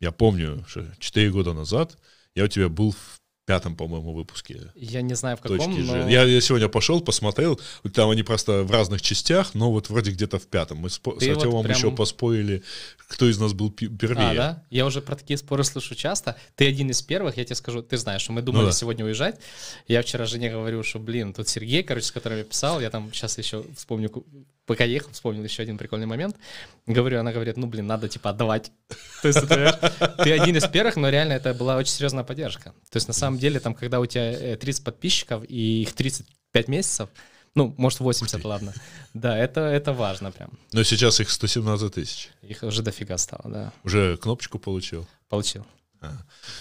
Я помню, что 4 года назад я у тебя был в пятом, по-моему, выпуске. Я не знаю, в каком, Точки но... Я, я сегодня пошел, посмотрел, там они просто в разных частях, но вот вроде где-то в пятом. Мы спо- с Ты вот Артемом прям- еще поспорили, кто из нас был первее. А, да? Я уже про такие споры слышу часто. Ты один из первых, я тебе скажу, ты знаешь, что мы думали Ну да. сегодня уезжать. Я вчера жене говорю, что, блин, тут Сергей, короче, с которым я писал, я там сейчас еще вспомню, пока ехал, вспомнил еще один прикольный момент. Говорю, она говорит, ну, блин, надо, типа, отдавать. То есть, ты, один из первых, но реально это была очень серьезная поддержка. То есть, на самом деле, там, когда у тебя э, 30 подписчиков и их 35 месяцев, ну, может, 80, ладно. Да, это, это важно прям. Но сейчас их 117 тысяч. Их уже дофига стало, да. Уже кнопочку получил. Получил. А,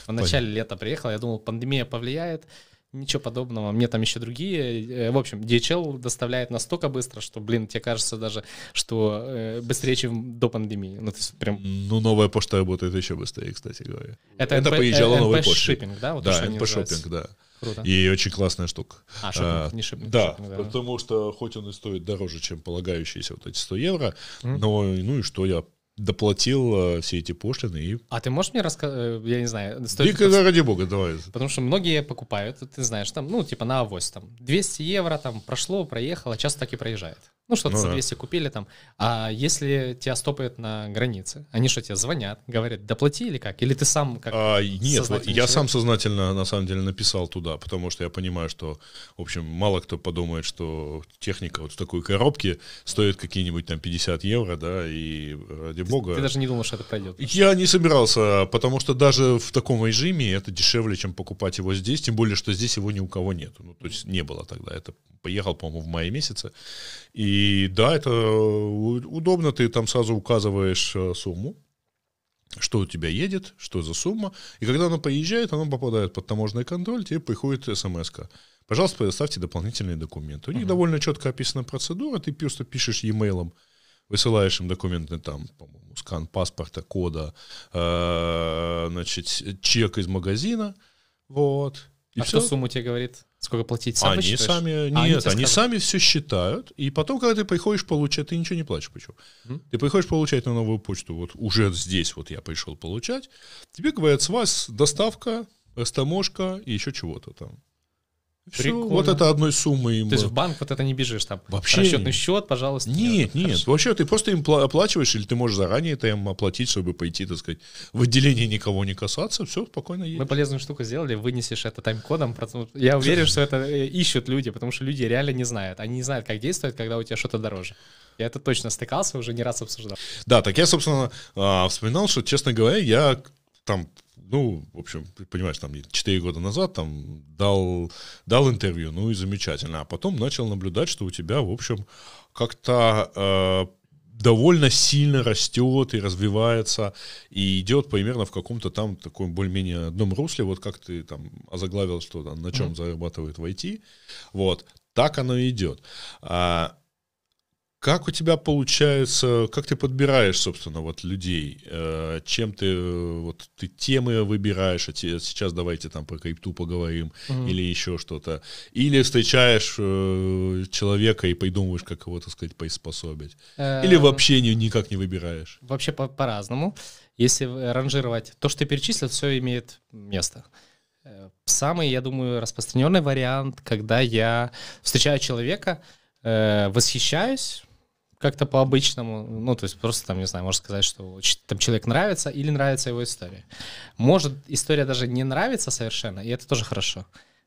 В начале лета приехал, я думал, пандемия повлияет. Ничего подобного. Мне там еще другие. Э, В общем, DHL доставляет настолько быстро, что, блин, тебе кажется даже, что э, быстрее, чем до пандемии. Ну, то есть прям... Ну, новая почта работает еще быстрее, кстати говоря. Это, Это NP поезжала э, новой NP почтой. шиппинг, да? Вот да, NP шопинг, да. Круто. И очень классная штука. А, шопинг, А, не шиппинг. Да, шопинг, потому что хоть он и стоит дороже, чем полагающиеся вот эти 100 евро, но ну и что, я доплатил э, все эти пошлины и... А ты можешь мне рассказать, я не знаю, стоит Дико, ли ради бога, давай. Потому что многие покупают, ты знаешь, там, ну, типа на авось, там, 200 евро, там, прошло, проехало, часто так и проезжает. Ну, что-то Ну за да. 200 купили там. А если тебя стопают на границе, они что, тебе звонят, говорят, доплати или как? Или ты сам как А, нет, я человек? сам сознательно, на самом деле, написал туда, потому что я понимаю, что, в общем, мало кто подумает, что техника вот в такой коробке стоит какие-нибудь там 50 евро, да, и ради бога... Ты даже не думал, что это пройдет. Я не собирался, потому что даже в таком режиме это дешевле, чем покупать его здесь, тем более, что здесь его ни у кого нет. Ну, то есть не было тогда. Это поехал, по-моему, в мае месяце. И да, это удобно, ты там сразу указываешь э, сумму, что у тебя едет, что за сумма. И когда оно поезжает, оно попадает под таможенный контроль, тебе приходит смс -ка. Пожалуйста, предоставьте дополнительные документы. У них довольно четко описана процедура, ты просто пишешь e-mail, высылаешь им документы, там, по-моему, скан паспорта, кода, э, значит, чек из магазина, вот. И а всё. что сумму тебе говорит? Сколько платить? Сам Они высчитаешь? сами, А, нет, они они, сами все считают, и потом, когда ты приходишь получать, ты ничего не платишь, почему? Мгм. Ты приходишь получать на новую почту, вот уже здесь вот я пришел получать, тебе говорят, с вас доставка, растаможка и еще чего-то там. Прикольно. вот это одной суммы им. То есть в банк вот это не бежишь там? Вообще Расчетный нет. счет, пожалуйста. Нет, нет, Хорошо. вообще ты просто им пла- оплачиваешь, или ты можешь заранее это им оплатить, чтобы пойти, так сказать, в отделение никого не касаться, все, спокойно едешь. Мы полезную штуку сделали, вынесешь это тайм-кодом. Я уверен, что это э, ищут люди, потому что люди реально не знают. Они не знают, как действовать, когда у тебя что-то дороже. Я это точно стыкался, уже не раз обсуждал. Да, так я, собственно, а, вспоминал, что, честно говоря, я там, ну, в общем, понимаешь, там 4 года назад там дал, дал интервью, ну и замечательно. А потом начал наблюдать, что у тебя, в общем, как-то э, довольно сильно растет и развивается, и идет примерно в каком-то там таком более-менее одном русле, вот как ты там озаглавил, что там, на чем зарабатывает в IT, вот, так оно и идет. А, как у тебя получается, как ты подбираешь, собственно, вот людей? Э, Чем ты, э, вот ты темы выбираешь, а те- сейчас давайте там про крипту поговорим, или еще что-то. Или встречаешь э, человека и придумываешь, как его, так сказать, приспособить. Или Э, вообще ни- никак не выбираешь. Вообще по- по-разному. Если ранжировать, то, что ты перечислил, все имеет место. Самый, я думаю, распространенный вариант, когда я встречаю человека, э, восхищаюсь как-то по-обычному, ну, то есть просто там, не знаю, можно сказать, что там человек нравится или нравится его история. Может, история даже не нравится совершенно, и это тоже хорошо.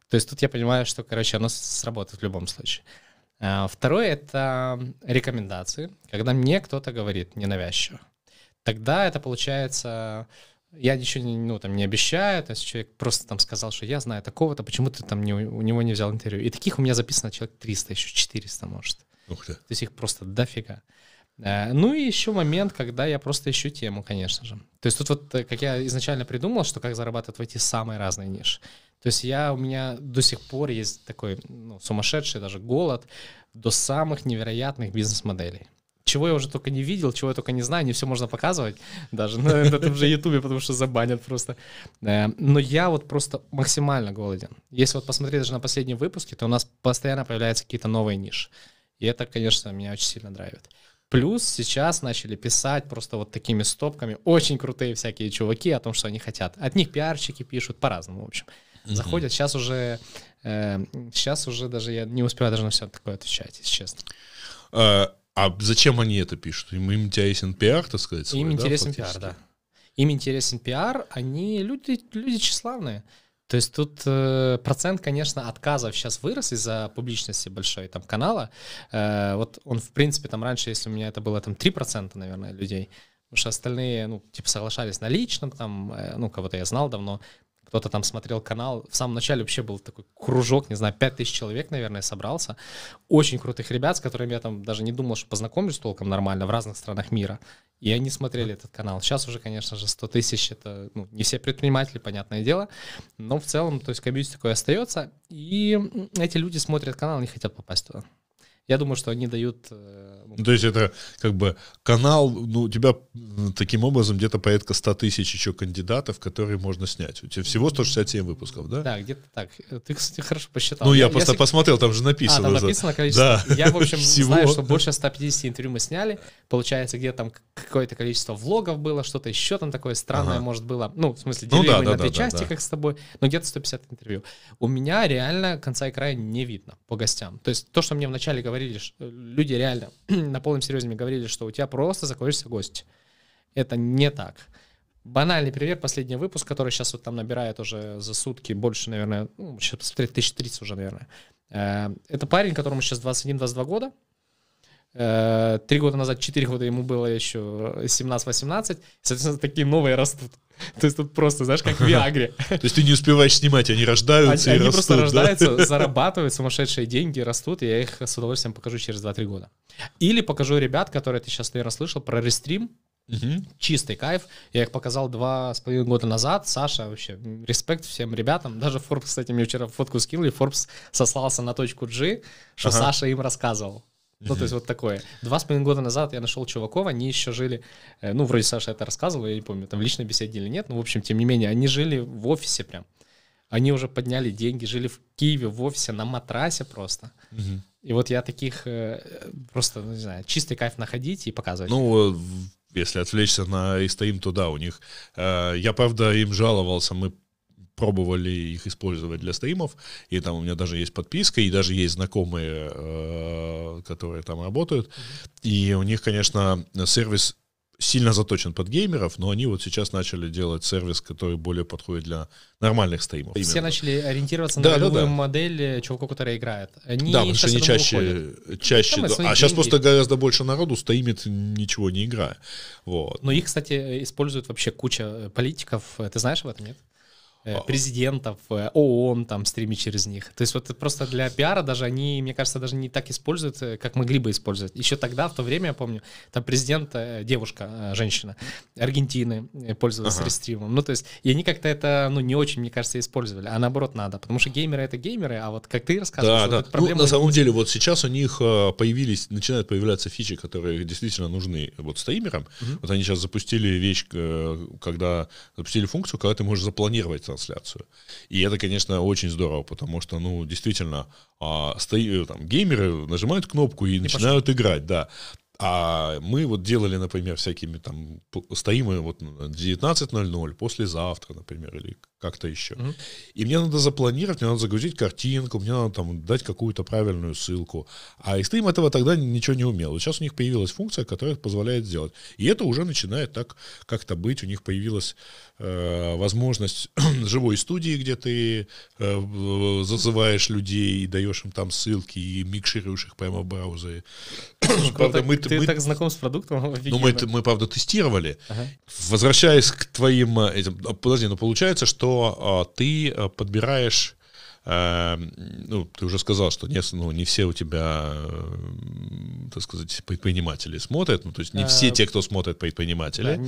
То есть тут я понимаю, что, короче, оно сработает в любом случае. А, Второе — это рекомендации, когда мне кто-то говорит ненавязчиво. Тогда это получается, я ничего ну, там, не обещаю, то есть человек просто там сказал, что я знаю такого-то, почему ты там не, у него не взял интервью. И таких у меня записано человек 300, еще 400, может. Ух ты. То есть их просто дофига. Э, Ну и еще момент, когда я просто ищу тему, конечно же. То есть тут вот, э, как я изначально придумал, что как зарабатывать в эти самые разные ниши. То есть я, у меня до сих пор есть такой ну, сумасшедший даже голод до самых невероятных бизнес-моделей. Чего я уже только не видел, чего я только не знаю, не все можно показывать даже на этом же ютубе, потому что забанят просто. Э, Но я вот просто максимально голоден. Если вот посмотреть даже на последние выпуски, то у нас постоянно появляются какие-то новые ниши. И это, конечно, меня очень сильно драйвит. Плюс сейчас начали писать просто вот такими стопками очень крутые всякие чуваки о том, что они хотят. От них пиарщики пишут по-разному, в общем. Заходят, сейчас уже, э, сейчас уже даже я не успеваю даже на все такое отвечать, если честно. А, а зачем они это пишут? Им, им интересен пиар, так сказать? Свой, Им да, интересен фактически? пиар, да. Им интересен пиар, они люди, люди тщеславные. То есть тут э, процент, конечно, отказов сейчас вырос из-за публичности большой там канала. Э, вот он, в принципе, там раньше, если у меня это было там 3%, наверное, людей, потому что остальные, ну, типа соглашались на личном, там, э, ну, кого-то я знал давно, кто-то там смотрел канал. В самом начале вообще был такой кружок, не знаю, 5000 человек, наверное, собрался. Очень крутых ребят, с которыми я там даже не думал, что познакомлюсь толком нормально в разных странах мира. И они смотрели этот канал. Сейчас уже, конечно же, 100 тысяч, это ну, не все предприниматели, понятное дело. Но в целом, то есть комьюнити такое остается. И эти люди смотрят канал, не хотят попасть туда. Я думаю, что они дают... э, ну, Ну, То есть это как бы канал, ну, у тебя таким образом где-то порядка 100 тысяч еще кандидатов, которые можно снять. У тебя всего 167 выпусков, да? Да, где-то так. Ты, кстати, хорошо посчитал. Ну, я, Я- просто если- посмотрел, там же А, написано. там за- написано количество. Да. Я, в общем, Всего. знаю, что больше 150 интервью мы сняли. Получается, где там какое-то количество влогов было, что-то еще там такое странное, Ага. может, было. Ну, в смысле, Ну делили да, мы да, на да, две да, части, да. как с тобой, но где-то 150 интервью. У меня реально конца и края не видно по гостям. То есть то, что мне вначале говорили, ш- люди реально на полном серьезе мне говорили, что у тебя просто закончится гость. Это не так. Банальный пример, последний выпуск, который сейчас вот там набирает уже за сутки больше, наверное, ну, сейчас посмотреть, 1030 уже, наверное. Э, Это парень, которому сейчас 21-22 года. Э, Три года назад, четыре года ему было еще 17-18. Соответственно, такие новые растут. То есть тут просто, знаешь, как в Виагре. То есть ты не успеваешь снимать, они Они, рождаются и они растут, просто да? рождаются, зарабатывают сумасшедшие деньги, растут, и я их с удовольствием покажу через 2-3 года. Или покажу ребят, которые ты сейчас, наверное, слышал, про рестрим, Мгм. чистый кайф. Я их показал два с половиной года назад. Саша, вообще, респект всем ребятам. Даже Forbes, кстати, мне вчера фотку скинул, и Forbes сослался на точку G, что Ага. Саша им рассказывал. Ну, то есть вот такое. Два с половиной года назад я нашел чуваков, они еще жили, э, ну, вроде Саша это рассказывал, я не помню, там в личной беседе или нет, но, в общем, тем не менее, они жили в офисе прям. Они уже подняли деньги, жили в Киеве в офисе на матрасе просто. И вот я таких э, просто, ну, не знаю, чистый кайф находить и показывать. Ну, если отвлечься на Истаим, то да, у них... э, Я, правда, им жаловался, мы пробовали их использовать для стримов, и там у меня даже есть подписка, и даже есть знакомые, э, которые там работают, и у них, конечно, сервис сильно заточен под геймеров, но они вот сейчас начали делать сервис, который более подходит для нормальных стримов. Все Именно. начали ориентироваться Да, на да, любую да. модель э, чуваков, которые играют. Они Да, потому что они чаще, уходят. чаще да. а сейчас деньги. просто гораздо больше народу стримит, ничего не играя. Вот. Но их, кстати, используют вообще куча э, политиков. Э, Ты знаешь об этом, нет? Э, А. Президентов, э, ООН там стримит через них. То есть вот это просто для пиара даже они, мне кажется, даже не так используют, э, как могли бы использовать. Еще тогда, в то время, я помню, там президент, девушка, женщина Аргентины пользовалась Ага. рестримом. Ну, то есть, и они как-то это, ну, не очень, мне кажется, использовали, а наоборот надо. Потому что геймеры — это геймеры, а вот как ты рассказываешь, Да, вот да. Ну, проблема на самом деле, вот сейчас у них появились, начинают появляться фичи, которые действительно нужны вот стримерам. Мгм. Вот они сейчас запустили вещь, когда запустили функцию, когда ты можешь запланировать трансляцию. И это, конечно, очень здорово, потому что, ну, действительно, а, стри- э, там, геймеры нажимают кнопку и, начинают играть, да. А мы вот делали, например, всякими там п- стримы вот на 19.00, послезавтра, например, или как-то еще. Мгм. И мне надо запланировать, мне надо загрузить картинку, мне надо там дать какую-то правильную ссылку. А Extreme этого тогда ничего не умел. Сейчас у них появилась функция, которая позволяет сделать. И это уже начинает так как-то быть. У них появилась э, возможность живой студии, где ты э, зазываешь людей и даешь им там ссылки и микшируешь их прямо в браузере. Правда, мы, ты мы- так знаком с продуктом? ну, мы, мы, правда, тестировали. Ага. Возвращаясь к твоим э, этим, а, подожди, но получается, что а, ты а, подбираешь, ну, ты уже сказал, что не, ну, не все у тебя, э, так сказать, предприниматели смотрят, ну, то есть не все те, кто смотрит предприниматели. Да,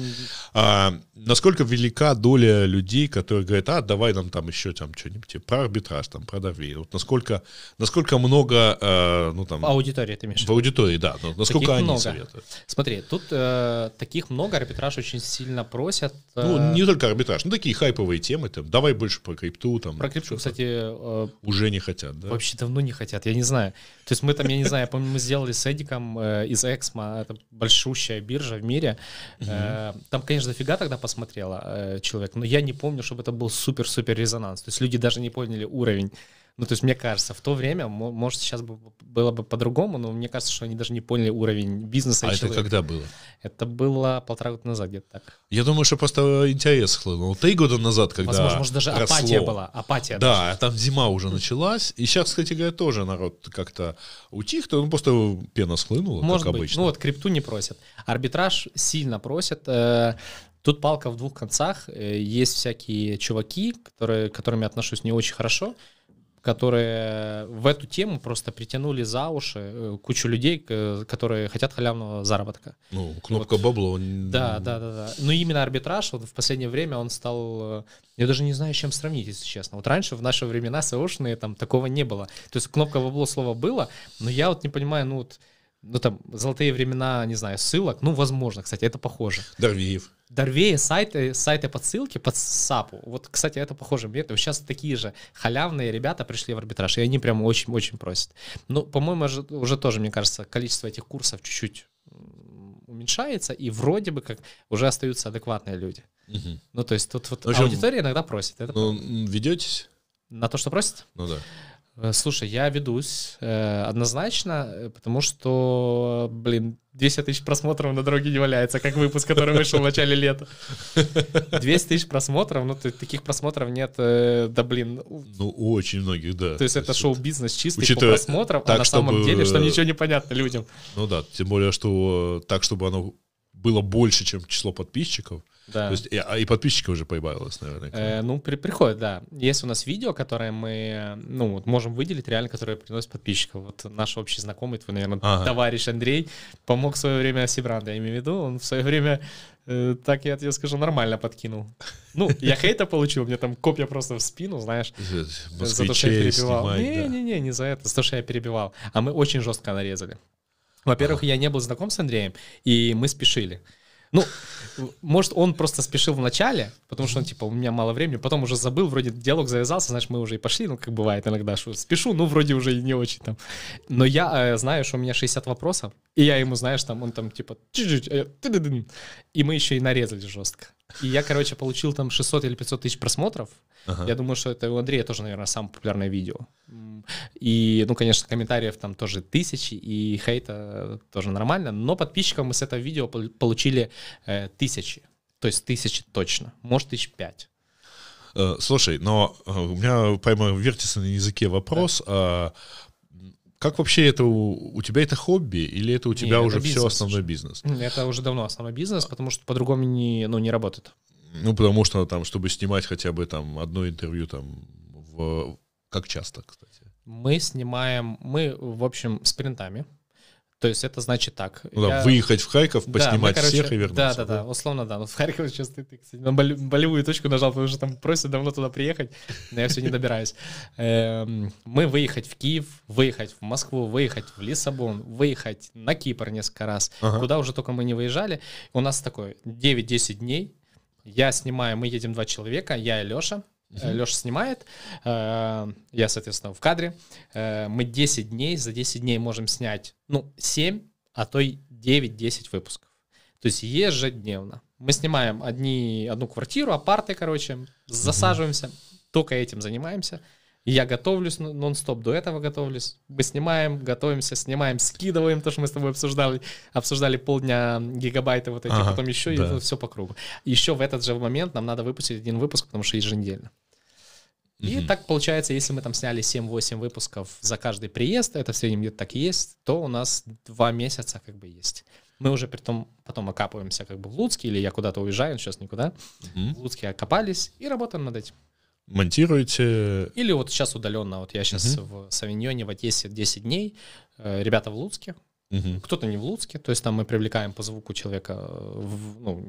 А, насколько велика доля людей, которые говорят, а, давай нам там еще там что-нибудь типа, про арбитраж, там, про доверие. Вот насколько, насколько много, э, ну, там, Аудитория, ты имеешь в в аудитории, да, но насколько Таких они много. советуют. Смотри, тут э, таких много, арбитраж очень сильно просят. Ну, э, не только арбитраж, ну, такие хайповые темы, там, давай больше про крипту, там. Про крипту, кстати, э, Уже не хотят, да? вообще давно не хотят, я не знаю. То есть мы там, я не знаю, я помню, мы сделали с Эдиком э, из Эксмо, это большущая биржа в мире. Э, там, конечно, дофига тогда посмотрело э, человек, но я не помню, чтобы это был супер-супер резонанс. То есть люди даже не поняли уровень. Ну, то есть, мне кажется, в то время, мо- может, сейчас бы было бы по-другому, но мне кажется, что они даже не поняли уровень бизнеса. А это человека. когда было? Это было полтора года назад где-то так. Я думаю, что просто интерес хлынул. Три года назад, когда Возможно, может, даже росло. апатия была. Апатия даже. Да, а там зима уже началась. И сейчас, кстати говоря, тоже народ как-то утих, то ну, просто пена схлынула, Может как быть. обычно. Ну вот крипту не просят. Арбитраж сильно просят. Э, Тут палка в двух концах. Э, Есть всякие чуваки, которые, к которым я отношусь не очень хорошо, которые в эту тему просто притянули за уши э, кучу людей, к- которые хотят халявного заработка. Ну, кнопка бабла. он- Да, да, да, да. Но именно арбитраж вот в последнее время он стал... э, Я даже не знаю, с чем сравнить, если честно. Вот раньше, в наши времена СОшные, там такого не было. То есть кнопка бабло слово было, но я вот не понимаю, ну вот, ну там, золотые времена, не знаю, ссылок, ну, возможно, кстати, это похоже. Дарвиев. Дорвее сайты, сайты подсылки под САПу. Вот, кстати, это похоже. Мне сейчас такие же халявные ребята пришли в арбитраж, и они прям очень-очень просят. Ну, по-моему, уже, уже тоже, мне кажется, количество этих курсов чуть-чуть уменьшается, и вроде бы как уже остаются адекватные люди. Мгм. Ну, то есть тут вот общем, аудитория иногда просит. Это Ну, ведетесь? на то, что просит? Ну да. Э, Слушай, я ведусь э, однозначно, э, потому что, блин, 200 тысяч просмотров на дороге не валяется, как выпуск, который вышел в начале лета. 200 тысяч просмотров, ну, таких просмотров нет, э, да, блин. Ну, у очень многих, да. То есть это шоу-бизнес чистый по Учитывая просмотрам, а так, на самом чтобы, деле, что э, ничего не понятно людям. Ну да, тем более, что так, чтобы оно было больше, чем число подписчиков. Да. То есть, и, а и подписчиков уже поебалось, наверное. Э, ну, при, приходит, да. Есть у нас видео, которое мы, ну, вот можем выделить реально, которое приносит подписчиков. Вот наш общий знакомый, твой, наверное, Ага. товарищ Андрей, помог в свое время Сибранду, я имею в виду. Он в свое время, э, так я тебе скажу, нормально подкинул. Ну, я хейта получил, мне там копья просто в спину, знаешь. За то, что я перебивал. Не-не-не, не за это, за то, что я перебивал. А мы очень жестко нарезали. Во-первых, я не был знаком с Андреем, и мы спешили. Ну, может, он просто спешил в начале, потому что он, типа, у меня мало времени, потом уже забыл, вроде диалог завязался, знаешь, мы уже и пошли, ну, как бывает иногда, что спешу, ну, вроде уже и не очень там. Но я э, знаю, что у меня 60 вопросов, и я ему, знаешь, там, он там, типа, ты-ды-дын. и мы еще и нарезали жестко. И я, короче, получил там 600 или 500 тысяч просмотров. Ага. Я думаю, что это у Андрея тоже, наверное, самое популярное видео. И, ну, конечно, комментариев там тоже тысячи, и хейта тоже нормально, но подписчиков мы с этого видео пол- получили э, тысячи. То есть тысячи точно, может, тысяч пять. Э, Слушай, но э, у меня прямо вертится на языке вопрос. а, Как вообще это у, у тебя это хобби или это у тебя это уже все бизнес основной уже. бизнес? Это уже давно основной бизнес, потому что по-другому не, ну, не работает. Ну, потому что там, чтобы снимать хотя бы там одно интервью там в... Как часто, кстати? Мы снимаем, мы, в общем, спринтами. То есть это значит так. Ну, да, я- выехать в Харьков, Да, поснимать мы, короче, всех и вернуться. Да, да, да, условно, да. Вот в Харькове сейчас ты, ты, кстати, на боле- болевую точку нажал, потому что там просят давно туда приехать, но я все не добираюсь. Эм, Мы выехать в Киев, выехать в Москву, выехать в Лиссабон, выехать на Кипр несколько раз. Ага. Куда уже только мы не выезжали. У нас такой 9-10 дней. Я снимаю, мы едем два человека, я и Леша. Леша снимает, э, я, соответственно, в кадре. Э, Мы 10 дней, за 10 дней можем снять, ну, 7, а то и 9-10 выпусков. То есть ежедневно. Мы снимаем одни, одну квартиру, апарты, короче, засаживаемся, только этим занимаемся. Я готовлюсь нон-стоп, до этого готовлюсь. Мы снимаем, готовимся, снимаем, скидываем то, что мы с тобой обсуждали. Обсуждали полдня гигабайты вот эти, Ага, потом еще да. и все по кругу. Еще в этот же момент нам надо выпустить один выпуск, потому что еженедельно. И Мгм. так получается, если мы там сняли 7-8 выпусков за каждый приезд, это в среднем где-то так и есть, то у нас два месяца как бы есть. Мы уже притом потом окапываемся как бы в Луцке, или я куда-то уезжаю, сейчас никуда. Мгм. В Луцке окопались и работаем над этим. Монтируете... Или вот сейчас удаленно, вот я сейчас в Савиньоне в Одессе 10 дней, э, ребята в Луцке, Мгм. кто-то не в Луцке, то есть там мы привлекаем по звуку человека, э, в- ну,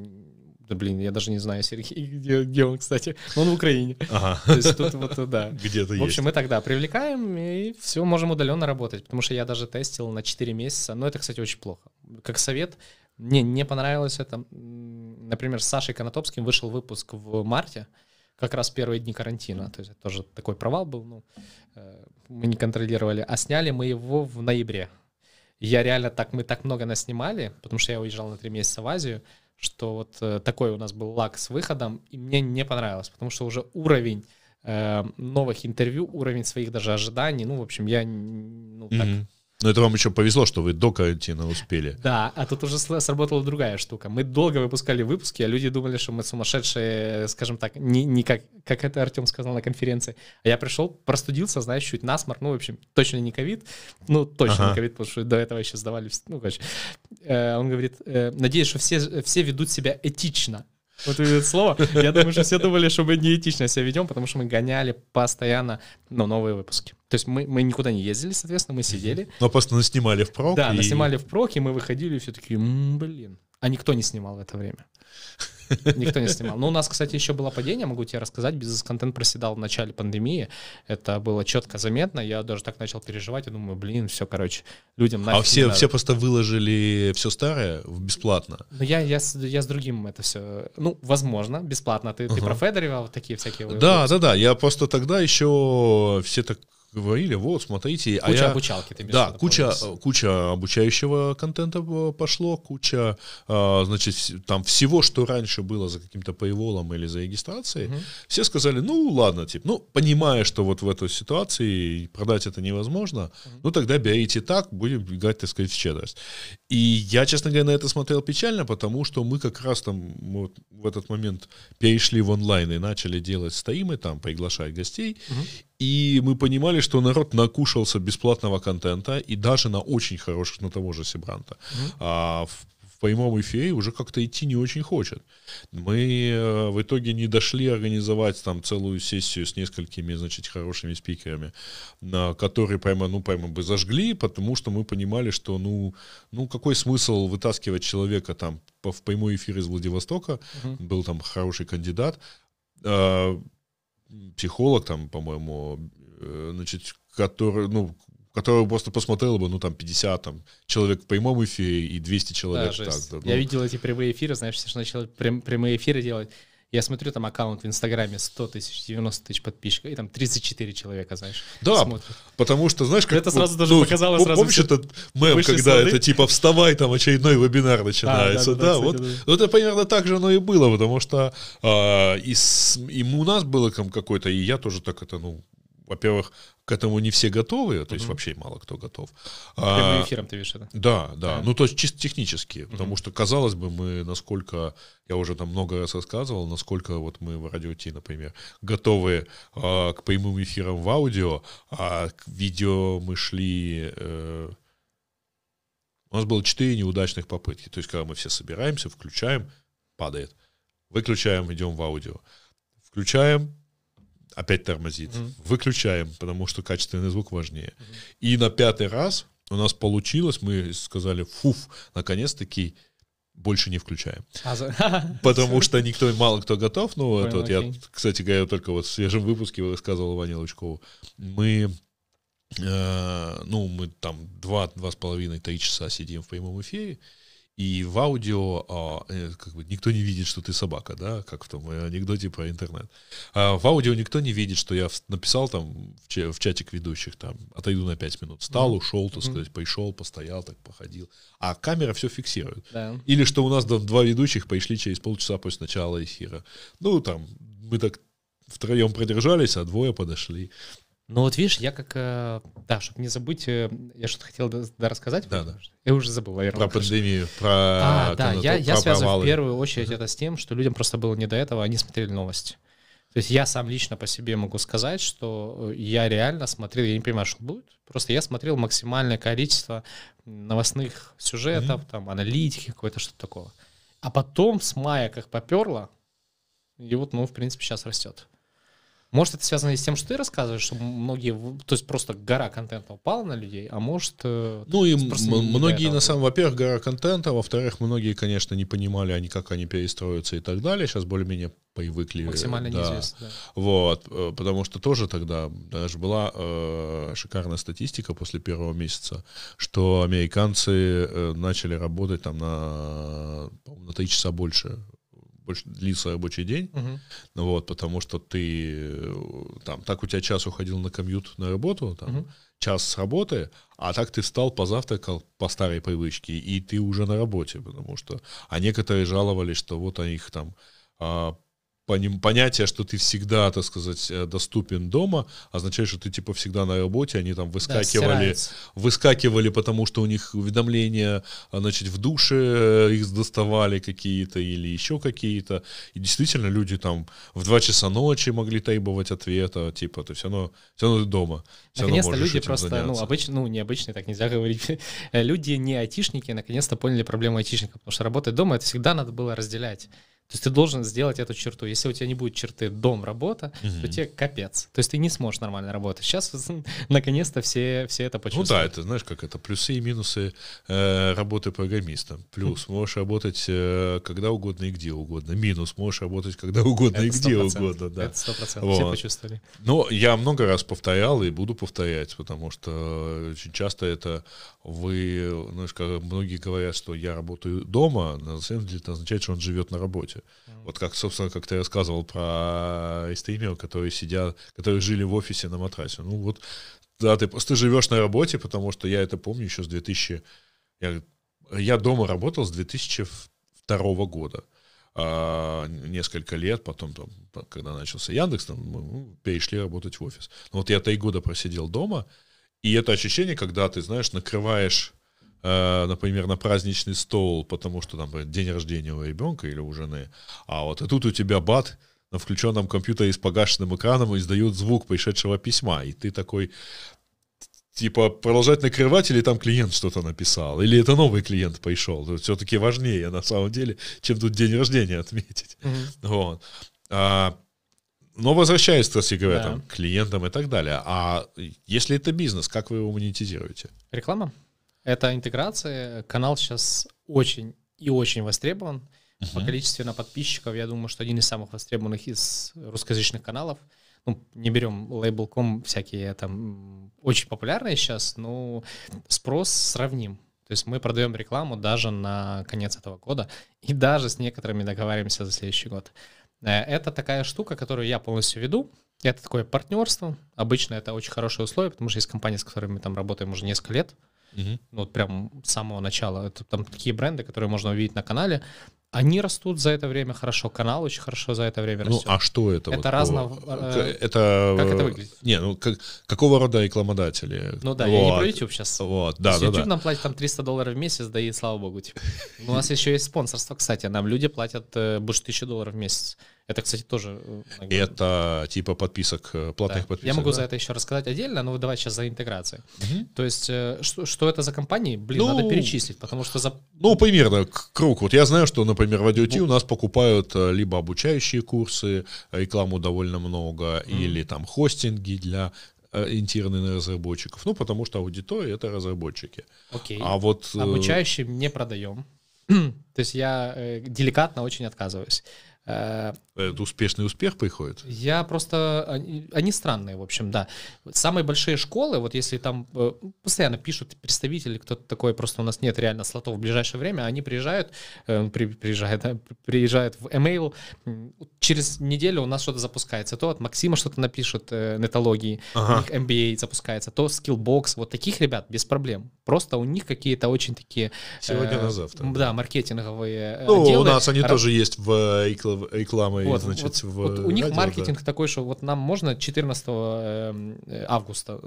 да блин, я даже не знаю, Сергей, где, где он, кстати, Но он в Украине. Ага. То есть тут вот, э, да. Где-то В есть. общем, мы тогда привлекаем и все, можем удаленно работать, потому что я даже тестил на 4 месяца, но это, кстати, очень плохо. Как совет, мне не понравилось это. Например, с Сашей Конотопским вышел выпуск в марте, как раз первые дни карантина. То есть это тоже такой провал был, ну, э, мы не контролировали. А сняли мы его в ноябре. Я реально так, мы так много наснимали, потому что я уезжал на три месяца в Азию, что вот э, такой у нас был лак с выходом, и мне не понравилось, потому что уже уровень э, новых интервью, уровень своих даже ожиданий, ну, в общем, я ну, так, Мгм. Но это вам еще повезло, что вы до карантина успели. Да, а тут уже сработала другая штука. Мы долго выпускали выпуски, а люди думали, что мы сумасшедшие, скажем так, не, не как, как это Артем сказал на конференции. А я пришел, простудился, знаешь, чуть насморк, ну, в общем, точно не ковид, ну, точно Ага. не ковид, потому что до этого еще сдавали, ну, короче. Э, Он говорит, э, надеюсь, что все, все ведут себя этично. Вот это слово. Я думаю, что все думали, что мы неэтично себя ведем, потому что мы гоняли постоянно ну, новые выпуски. То есть мы, мы никуда не ездили, соответственно, мы сидели, Но просто наснимали впрок. да, и- наснимали впрок, и мы выходили, и все такие, «М, блин. А никто не снимал в это время. Никто не снимал. Но у нас, кстати, еще было падение, могу тебе рассказать. Бизнес-контент проседал в начале пандемии. Это было четко заметно. Я даже так начал переживать. Я думаю, блин, все, короче, людям А все, все просто выложили все старое бесплатно. Но я, я, с, я с другим это все... Ну, возможно, бесплатно. Ты, ты про Федорева вот такие всякие... Да, да, да. Я просто тогда еще все так говорили, вот, смотрите. а Куча я- обучалки ты Да, куча, получается. куча обучающего контента э, пошло, куча, а, значит, там всего, что раньше было за каким-то paywall или за регистрацией, Мгм. все сказали, ну ладно, типа, ну понимая, что вот в этой ситуации продать это невозможно, ну тогда берите так, будем играть, так сказать, в щедрость. И я, честно говоря, на это смотрел печально, потому что мы как раз там вот в этот момент перешли в онлайн и начали делать стримы, там приглашать гостей, и мы понимали, что народ накушался бесплатного контента, и даже на очень хороших, на того же Сибранта. А в, в прямом эфире уже как-то идти не очень хочет. Мы э, в итоге не дошли организовать там целую сессию с несколькими, значит, хорошими спикерами, которые прямо, ну, прямо бы зажгли, потому что мы понимали, что, ну, ну, какой смысл вытаскивать человека там в прямой эфир из Владивостока, Мгм. был там хороший кандидат, а, психолог там, по-моему, э, значит, который, ну, который просто посмотрел бы, ну, там, 50 там, человек в прямом эфире и 200 Да, человек жесть. так. да, Я ну. видел эти прямые эфиры, знаешь, все начали прям- прямые эфиры делать. Я смотрю, там аккаунт в Инстаграме 100 тысяч, 90 тысяч подписчиков, и там 34 человека, знаешь, Да, смотрят. потому что, знаешь, как... Это сразу вот, даже показало пом- сразу Помнишь этот мем, когда воды? это типа «вставай, там очередной вебинар начинается», да, да, да, кстати, вот. да. Это примерно так же оно и было, потому что а, и, с- и у нас было там какой-то, и я тоже так это, ну, во-первых, к этому не все готовы, то есть вообще мало кто готов. Прямым А, эфиром ты видишь это. Да, да, Да. ну то есть чисто технически, потому что казалось бы мы насколько, я уже там много раз рассказывал, насколько вот мы в радио Ти, например, готовы а, к прямым эфирам в аудио, а к видео мы шли... э, у нас было четыре неудачных попытки, то есть когда мы все собираемся, включаем, падает, выключаем, идем в аудио, включаем, опять тормозит, Мгм. выключаем, потому что качественный звук важнее. И на пятый раз у нас получилось, мы сказали, фуф, наконец-таки больше не включаем. А, Потому что никто, мало кто готов. Ну, Понял, вот я, кстати говоря, только вот в свежем выпуске рассказывал Ване Лучкову. Мы, э, ну, мы там два, два с половиной, три часа сидим в прямом эфире, и в аудио а, э, как бы никто не видит, что ты собака, да, как в том анекдоте про интернет. А в аудио никто не видит, что я написал там в, в чатик ведущих, там, отойду на 5 минут, встал, ушел, так сказать, пришел, постоял, так походил. А камера все фиксирует. Да. Или что у нас там два ведущих пришли через полчаса после начала эфира. Ну, там, мы так втроем продержались, а двое подошли. Ну вот видишь, я как... э, Да, чтобы не забыть, э, я что-то хотел да, рассказать. Да, да. Я уже забыл, наверное. Про пандемию, про... А, да, я, я про связываю провалы. в первую очередь это с тем, что людям просто было не до этого, они смотрели новости. То есть я сам лично по себе могу сказать, что э, я реально смотрел, я не понимаю, что будет, просто я смотрел максимальное количество новостных сюжетов, там, аналитики, какое-то что-то такого. А потом с мая как поперло, и вот, ну, в принципе, сейчас растет. Может, это связано и с тем, что ты рассказываешь, что многие, то есть просто гора контента упала на людей, а может... э, Ну и многие, на самом, во-первых, гора контента, во-вторых, многие, конечно, не понимали, они как они перестроятся и так далее. Сейчас более-менее привыкли. максимально да. неизвестно. да. Вот, э, потому что тоже тогда даже была э, шикарная статистика после первого месяца, что американцы э, начали работать там на, на 3 часа больше больше длится рабочий день, ну вот, потому что ты э, там, так у тебя час уходил на комьют на работу, там, Мгм. час с работы, а так ты встал, позавтракал по старой привычке, и ты уже на работе, потому что... А некоторые жаловались, что вот они их там... понятие, что ты всегда, так сказать, э, доступен дома, означает, что ты типа всегда на работе, они там Да, выскакивали, стирается. выскакивали, потому что у них уведомления, а, значит, в душе э, их доставали какие-то или еще какие-то. И действительно люди там в 2 часа ночи могли требовать ответа, типа, ты все равно, все равно ты дома. Наконец-то люди просто, ну, заняться. обычно, ну, необычные, так нельзя говорить. Люди не айтишники, наконец-то поняли проблему айтишника, потому что работать дома, это всегда надо было разделять. То есть ты должен сделать эту черту. Если у тебя не будет черты дом-работа, то Мгм. тебе капец. То есть ты не сможешь нормально работать. Сейчас наконец-то все, все это Ну да, почувствуют. это знаешь, как это плюсы и минусы э, работы программистом. Плюс можешь работать э, когда угодно и где угодно. Минус можешь работать когда угодно и Это где 100%. угодно, да. Это сто процентов. Все Вот. почувствовали. Но я много раз повторял и буду повторять, потому что очень часто это вы, знаешь, как многие говорят, что я работаю дома, на самом деле это означает, что он живет на работе. Вот как, собственно, как ты рассказывал про стримеров, которые сидят, которые жили в офисе на матрасе. Ну вот, да, ты просто живешь на работе, потому что я это помню еще с 2000... Я, я дома работал с 2002 года. А, несколько лет, потом, там, когда начался Яндекс, там, мы ну, перешли работать в офис. Но вот я три года просидел дома, и это ощущение, когда ты, знаешь, накрываешь, например, на праздничный стол, потому что там день рождения у ребенка или у жены, а вот и тут у тебя бат на включенном компьютере с погашенным экраном издает звук пришедшего письма, и ты такой, типа, продолжать накрывать, или там клиент что-то написал, или это новый клиент пришел. Все-таки важнее, на самом деле, чем тут день рождения отметить. Мгм. Вот. А, но возвращаясь, кстати говоря, Да. там, к клиентам и так далее. А если это бизнес, как вы его монетизируете? Реклама. Это интеграция. Канал сейчас очень и очень востребован. По количеству подписчиков, я думаю, что один из самых востребованных из русскоязычных каналов. Ну, не берем Label.com, всякие там очень популярные сейчас, но спрос сравним. То есть мы продаем рекламу даже на конец этого года и даже с некоторыми договариваемся за следующий год. Э, Это такая штука, которую я полностью веду. Это такое партнерство. Обычно это очень хорошие условия, потому что есть компании, с которыми мы там работаем уже несколько лет ну, вот прям с самого начала. Это там такие бренды, которые можно увидеть на канале. Они растут за это время хорошо, канал очень хорошо за это время Ну, растет. а что это? Это вот к- э, это... как это выглядит? Не, ну, как, какого рода рекламодатели? Ну да, я не Вот. про YouTube сейчас. Вот, да, да, YouTube да. нам платит там 300 долларов в месяц, да и слава богу. Типа. У нас еще есть спонсорство, кстати. Нам люди платят э, больше 1000 долларов в месяц. Это, кстати, тоже... э, как бы, Это типа подписок, э, да. платных подписок. Я могу да? за это еще рассказать отдельно, но давай сейчас за интеграцию. Мгм. То есть, э, что, что это за компании? Блин, Ну, надо перечислить, потому что за... Ну, примерно, круг. Вот я знаю, что, например, в Ну. IoT у нас покупают э, либо обучающие курсы, рекламу довольно много, или там хостинги для э, ориентированные на разработчиков. Ну, потому что аудитория — это разработчики. Окей. А вот... э, Обучающим не продаем. То есть я э, деликатно очень отказываюсь. Э, Это успешный успех приходит? Я просто... Они, они странные, в общем, да. Самые большие школы, вот если там э, постоянно пишут представители, кто-то такой, просто у нас нет реально слотов в ближайшее время, они приезжают, э, при- приезжают, да, приезжают в email, через неделю у нас что-то запускается. То от Максима что-то напишут, нетологии, Ага. у них MBA запускается, то Skillbox, вот таких ребят без проблем. Просто у них какие-то очень такие... Сегодня э, на завтра. Да, маркетинговые Ну, у отделы. нас они Ра- тоже есть в рекла- рекламе, вот, значит, вот- в вот у них радио, да. маркетинг такой, что вот нам можно 14 эм, э, августа.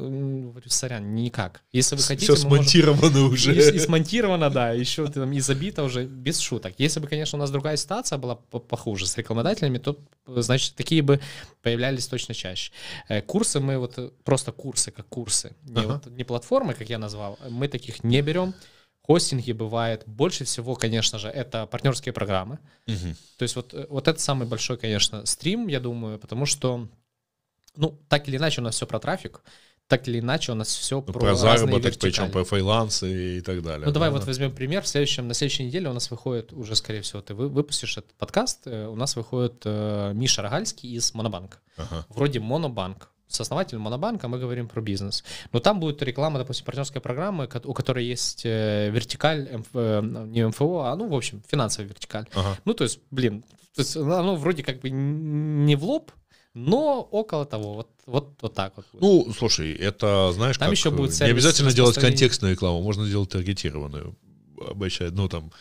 Сорян, никак. Если вы хотите, Все мы можем- смонтировано уже. И, и смонтировано, да, еще там и забито уже без шуток. Если бы, конечно, у нас другая ситуация была по- похуже с рекламодателями, то, э, значит, такие бы появлялись точно чаще. Э, Курсы мы вот, просто курсы, как курсы, не, Ага. вот, не платформы, как я назвал, мы таких не берем. Хостинги бывает. Больше всего, конечно же, это партнерские программы. Мгм. То есть вот, э, вот это самый большой, конечно, стрим, я думаю, потому что, ну, так или иначе у нас все про трафик, так или иначе у нас все Ну, про, про заработок, причем про фрилансы и так далее. Ну, давай да, вот да. возьмем пример. В следующем, на следующей неделе у нас выходит, уже, скорее всего, ты вы- выпустишь этот подкаст, э, у нас выходит э, Миша Рогальский из Монобанка. Ага. Вроде Монобанк, с основателем Монобанка мы говорим про бизнес. Но там будет реклама, допустим, партнерской программы, у которой есть э, вертикаль, э, не МФО, а, ну, в общем, финансовая вертикаль. Ага. Ну, то есть, блин, то есть оно вроде как бы не в лоб, но около того, вот, вот, вот так вот. Ну, слушай, это, знаешь, Там как, еще будет не обязательно делать контекстную рекламу, можно делать таргетированную обещать, ну там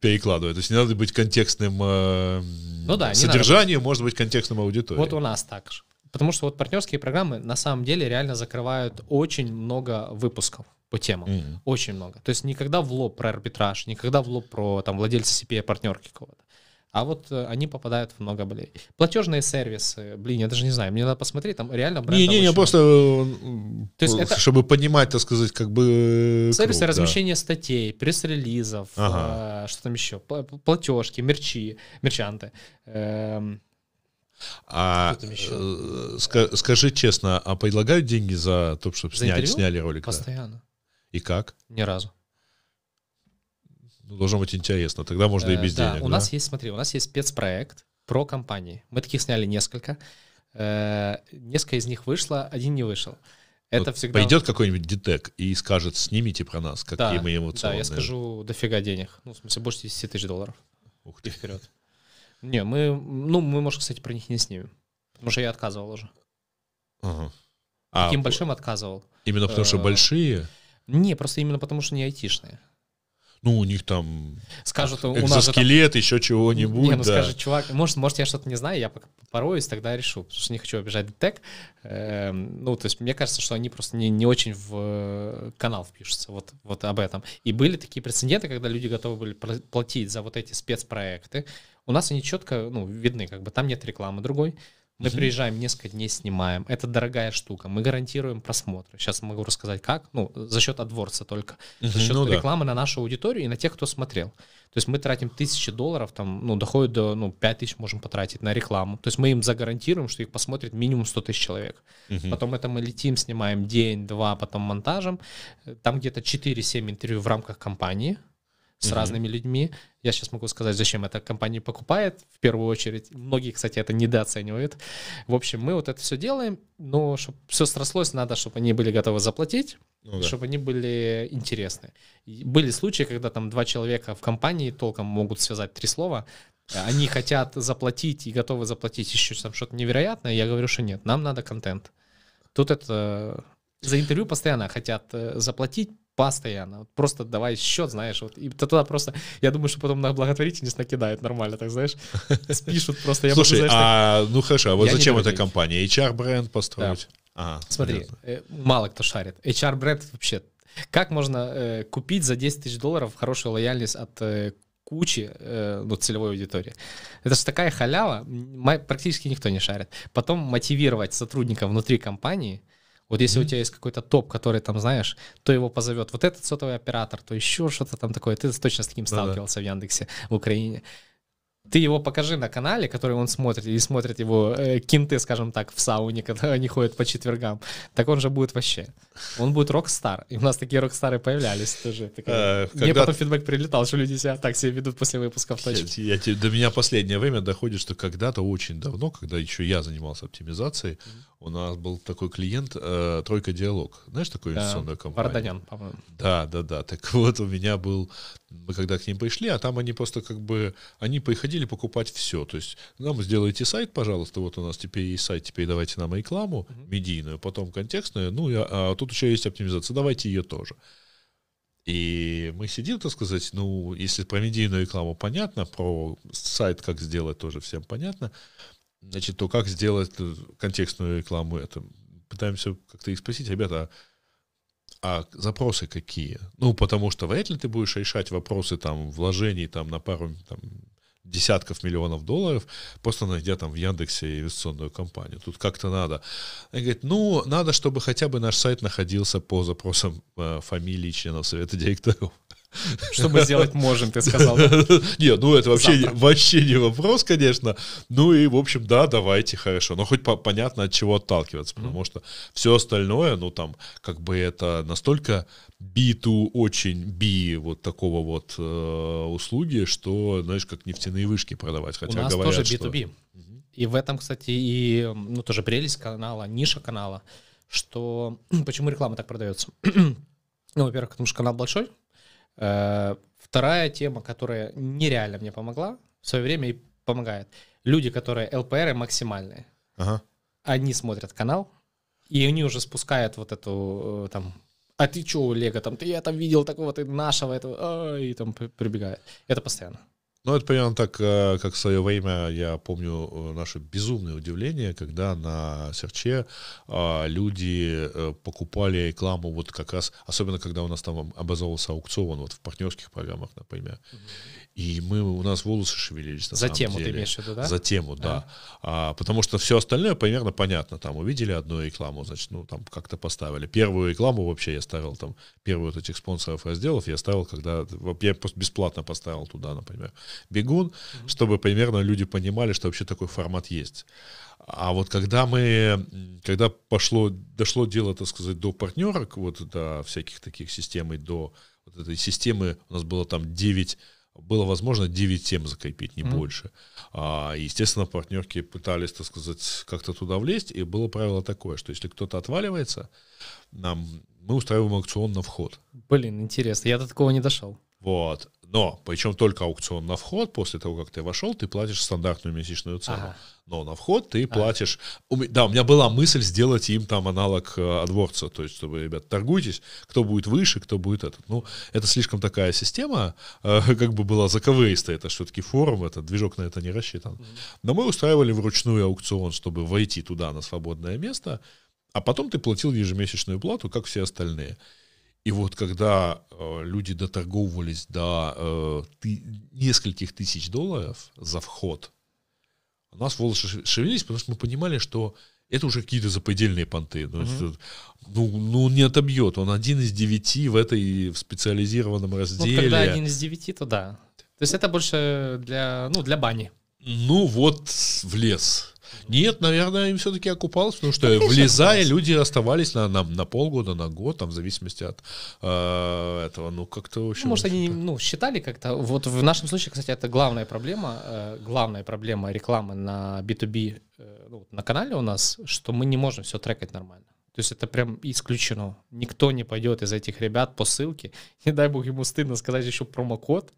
перекладывать. То есть не надо быть контекстным э, ну, да, содержанием, может быть контекстным аудиторией. Вот у нас так же. Потому что вот партнерские программы на самом деле реально закрывают очень много выпусков по темам. Mm-hmm. Очень много. То есть никогда в лоб про арбитраж, никогда в лоб про там владельца CPA партнерки кого-то. А вот э, они попадают в много болей. Платежные сервисы, блин, я даже не знаю, мне надо посмотреть, там реально Не-не, не, просто, э, То есть это... чтобы понимать, так сказать, как бы... Сервисы круг, размещения да. статей, пресс-релизов, ага. э, что там еще, платежки, мерчи, мерчанты. Эм, а э, скажи честно, а предлагают деньги за то, чтобы за снять, сняли ролик? Постоянно. И как? Ни разу. Ну, должно быть интересно, тогда можно и э, без да, денег. У да? нас есть, смотри, у нас есть спецпроект про компании. Мы таких сняли несколько. Э, несколько из них вышло, один не вышел. Это вот всегда... Пойдет какой-нибудь детек и скажет, снимите про нас, какие да, мы эмоционные. Да, я скажу дофига денег. Ну, в смысле, больше 10 тысяч долларов. Ух ты. И вперед. Не, мы, ну, мы, может, кстати, про них не снимем. Потому что я отказывал уже. Ага. А, Таким большим отказывал. Именно потому что э, большие? Не, просто именно потому что не айтишные. Ну, у них там скажут, у экзоскелет, там... еще чего-нибудь. Не, ну да. скажет, чувак, может, может, я что-то не знаю, я пороюсь, тогда решу, потому что не хочу обижать детек. Эм, ну, то есть мне кажется, что они просто не, не очень в э, канал впишутся вот, вот об этом. И были такие прецеденты, когда люди готовы были платить за вот эти спецпроекты, у нас они четко ну, видны, как бы там нет рекламы другой. Мы угу. приезжаем, несколько дней снимаем. Это дорогая штука. Мы гарантируем просмотры. Сейчас могу рассказать, как. Ну, за счет AdWords только. Угу, за счет ну, рекламы да. на нашу аудиторию и на тех, кто смотрел. То есть мы тратим тысячи долларов, там, ну, доходит до, ну, 5 тысяч можем потратить на рекламу. То есть мы им загарантируем, что их посмотрит минимум 100 тысяч человек. Угу. Потом это мы летим, снимаем день, два, потом монтажем. Там где-то 4-7 интервью в рамках кампании с mm-hmm. разными людьми. Я сейчас могу сказать, зачем эта компания покупает в первую очередь. Многие, кстати, это недооценивают. В общем, мы вот это все делаем, но чтобы все срослось, надо, чтобы они были готовы заплатить, ну, да. чтобы они были интересны. И были случаи, когда там два человека в компании толком могут связать три слова, они хотят заплатить и готовы заплатить еще там что-то невероятное, я говорю, что нет, нам надо контент. Тут это за интервью постоянно хотят э, заплатить, Постоянно. Вот просто давай счет, знаешь, вот. И туда просто, я думаю, что потом на благотворительность накидают нормально, так знаешь. Спишут просто. Я Слушай, могу, знаешь, а, так... ну хорошо, а вот я зачем эта компания? HR-бренд построить? Да. Ага, Смотри, э, мало кто шарит. HR-бренд вообще, как можно э, купить за 10 тысяч долларов хорошую лояльность от э, кучи э, ну, целевой аудитории. Это же такая халява, практически никто не шарит. Потом мотивировать сотрудников внутри компании – вот если mm-hmm. у тебя есть какой-то топ, который там, знаешь, то его позовет вот этот сотовый оператор, то еще что-то там такое. Ты точно с таким сталкивался ну, да. в Яндексе в Украине ты его покажи на канале, который он смотрит, или смотрит его э, кинты, скажем так, в сауне, когда они ходят по четвергам, так он же будет вообще. Он будет рок-стар. И у нас такие рок-стары появлялись тоже. А, Мне потом фидбэк прилетал, что люди себя так себя ведут после выпусков точки. Я, я, до меня последнее время доходит, что когда-то очень давно, когда еще я занимался оптимизацией, mm-hmm. У нас был такой клиент э, Тройка Диалог. Знаешь такую инвестиционную компанию? Варданян, по-моему. Да, да, да. Так вот у меня был мы когда к ним пришли, а там они просто как бы, они приходили покупать все. То есть нам сделайте сайт, пожалуйста, вот у нас теперь есть сайт, теперь давайте нам рекламу uh-huh. медийную, потом контекстную, ну, а, а тут еще есть оптимизация, давайте ее тоже. И мы сидим, так сказать, ну, если про медийную рекламу понятно, про сайт как сделать тоже всем понятно, значит, то как сделать контекстную рекламу, это пытаемся как-то их спросить, ребята, а запросы какие? Ну, потому что вряд ли ты будешь решать вопросы там вложений там на пару там, десятков миллионов долларов, просто найдя там в Яндексе инвестиционную компанию. Тут как-то надо. Они говорят, ну, надо, чтобы хотя бы наш сайт находился по запросам э, фамилий членов совета директоров. Что мы сделать можем, ты сказал. Не, ну это вообще, вообще не вопрос, конечно. Ну и, в общем, да, давайте, хорошо. Но хоть понятно, от чего отталкиваться, потому что все остальное, ну там, как бы это настолько биту очень би вот такого вот э, услуги, что, знаешь, как нефтяные вышки продавать. Хотя У нас говорят, тоже B2B. Что... И в этом, кстати, и ну, тоже прелесть канала, ниша канала, что почему реклама так продается. ну, во-первых, потому что канал большой, вторая тема, которая нереально мне помогла в свое время и помогает. Люди, которые ЛПР максимальные, ага. они смотрят канал, и они уже спускают вот эту э, там а ты чё, Лего, там, ты я там видел такого, ты нашего этого, и там прибегает. Это постоянно. Ну, это примерно так, э, как в свое время, я помню э, наше безумное удивление, когда на серче а, люди э, покупали рекламу вот как раз, особенно когда у нас там образовался аукцион, вот в партнерских программах, например. И мы, у нас волосы шевелились. На За самом тему деле. ты имеешь в виду, да? За тему, да. А. А, потому что все остальное примерно понятно. Там увидели одну рекламу, значит, ну там как-то поставили. Первую рекламу вообще я ставил там, первую вот этих спонсоров разделов я ставил, когда, я просто бесплатно поставил туда, например, бегун, mm-hmm. чтобы примерно люди понимали, что вообще такой формат есть. А вот когда мы, когда пошло, дошло дело, так сказать, до партнерок, вот до всяких таких систем и до вот этой системы, у нас было там 9 было возможно 9 тем закрепить, не mm-hmm. больше. А, естественно, партнерки пытались, так сказать, как-то туда влезть, и было правило такое, что если кто-то отваливается, нам, мы устраиваем аукцион на вход. Блин, интересно, я до такого не дошел. Вот. Но, причем только аукцион на вход, после того, как ты вошел, ты платишь стандартную месячную цену. Ага. Но на вход ты платишь... Ага. Да, у меня была мысль сделать им там аналог э, адворца, то есть, чтобы, ребят, торгуйтесь, кто будет выше, кто будет этот. Ну, это слишком такая система, э, как бы была заковыристая, это все-таки форум, это движок на это не рассчитан. Но мы устраивали вручную аукцион, чтобы войти туда на свободное место, а потом ты платил ежемесячную плату, как все остальные. И вот когда э, люди доторговывались до э, ты, нескольких тысяч долларов за вход, у нас волосы шевелились, потому что мы понимали, что это уже какие-то запредельные понты. Ну, угу. ну, ну, не отобьет. Он один из девяти в этой в специализированном разделе. Ну, когда один из девяти, то да. То есть это больше для, ну, для бани. Ну, вот в лес. Нет, наверное, им все-таки окупалось, потому что Конечно, влезая, люди оставались на, на, на полгода, на год, там, в зависимости от э, этого. Ну, как-то, в общем... Ну, может, они ну, считали как-то... Вот в нашем случае, кстати, это главная проблема, э, главная проблема рекламы на B2B э, ну, на канале у нас, что мы не можем все трекать нормально. То есть это прям исключено. Никто не пойдет из этих ребят по ссылке. Не дай бог ему стыдно сказать еще промокод.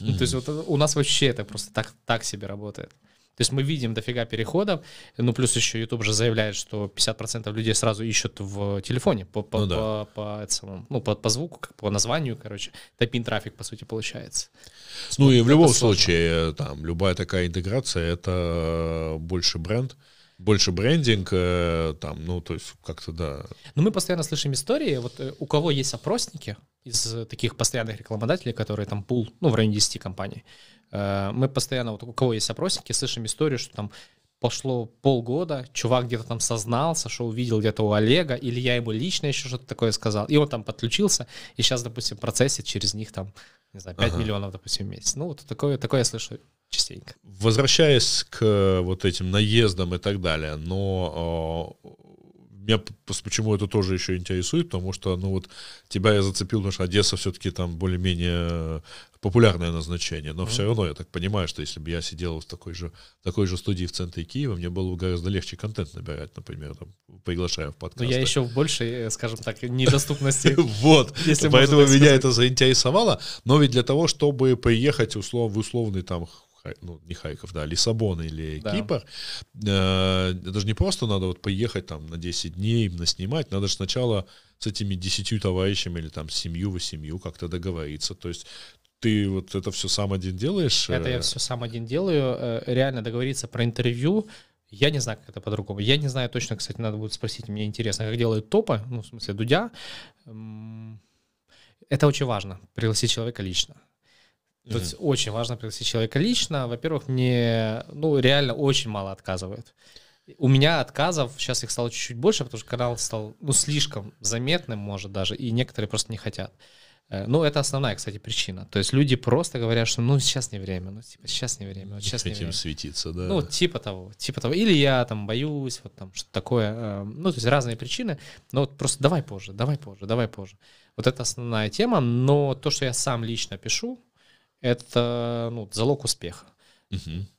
Ну, то есть вот у нас вообще это просто так, так себе работает. То есть мы видим дофига переходов, ну плюс еще YouTube же заявляет, что 50% людей сразу ищут в телефоне по, по, ну, да. по, по, этому, ну, по, по звуку, по названию, короче, топин трафик, по сути, получается. Ну и в любом случае, там, любая такая интеграция — это больше бренд, больше брендинг, э, там, ну, то есть как-то, да. Ну, мы постоянно слышим истории, вот э, у кого есть опросники из таких постоянных рекламодателей, которые там пул, ну, в районе 10 компаний, мы постоянно, вот у кого есть опросники, слышим историю, что там пошло полгода, чувак где-то там сознался, что увидел где-то у Олега, или я ему лично еще что-то такое сказал, и он там подключился, и сейчас, допустим, процессит через них там, не знаю, 5 ага. миллионов, допустим, в месяц. Ну, вот такое, такое я слышу частенько. Возвращаясь к вот этим наездам и так далее, но меня почему это тоже еще интересует, потому что, ну вот, тебя я зацепил, потому что Одесса все-таки там более-менее популярное назначение, но mm-hmm. все равно я так понимаю, что если бы я сидел в такой же, такой же студии в центре Киева, мне было бы гораздо легче контент набирать, например, там, приглашая в подкаст. Но я еще в большей, скажем так, недоступности. Вот, поэтому меня это заинтересовало, но ведь для того, чтобы поехать в условный там ну, не Хайков, да, Лиссабон или да. Кипр, э, это же не просто надо вот поехать там на 10 дней, наснимать, надо же сначала с этими 10 товарищами или там семью, восемью как-то договориться, то есть ты вот это все сам один делаешь? Это я э? все сам один делаю, э, реально договориться про интервью, я не знаю, как это по-другому. Я не знаю точно, кстати, надо будет спросить, мне интересно, как делают топы, ну, в смысле, Дудя. Это очень важно, пригласить человека лично. То есть очень важно пригласить человека лично. Во-первых, мне, ну, реально очень мало отказывают. У меня отказов, сейчас их стало чуть-чуть больше, потому что канал стал, ну, слишком заметным, может, даже, и некоторые просто не хотят. Ну, это основная, кстати, причина. То есть люди просто говорят, что ну сейчас не время, ну типа сейчас не время, вот сейчас не Хотим время. светиться, да. Ну, типа того, типа того. Или я там боюсь, вот там что-то такое. э, Ну, то есть разные причины. Но вот просто давай позже, давай позже, давай позже. Вот это основная тема. Но то, что я сам лично пишу, это ну, залог успеха.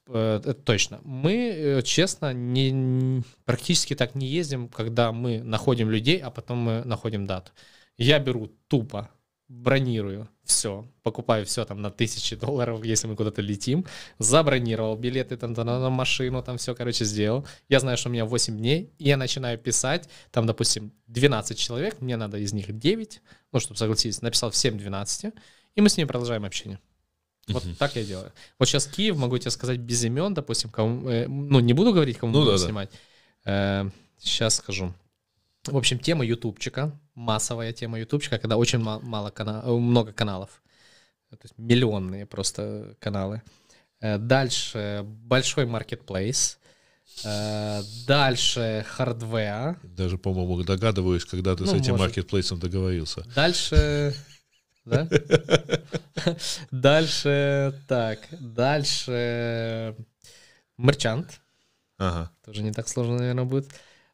Э, Это точно. Мы, э, честно, не, практически так не ездим, когда мы находим людей, а потом мы находим дату. Я беру тупо, бронирую все, покупаю все там на тысячи долларов, если мы куда-то летим, забронировал билеты там, на, машину, там все, короче, сделал. Я знаю, что у меня 8 дней, и я начинаю писать, там, допустим, 12 человек, мне надо из них 9, ну, чтобы согласиться, написал всем 12, и мы с ними продолжаем общение. Вот так я делаю. Вот сейчас Киев, могу тебе сказать без имен, допустим, кому, э, ну, не буду говорить, кому Ну буду да, да. снимать. сейчас скажу. В общем, тема ютубчика, массовая тема ютубчика, когда очень ма- мало кана- э, много каналов. То есть миллионные просто каналы. Э, Дальше большой маркетплейс. Э, Дальше hardware. Даже, по-моему, догадываюсь, когда ты Ну, с этим может. маркетплейсом договорился. Дальше... Да? Дальше... Так. Дальше... Мерчант. Ага. Тоже не так сложно, наверное, будет.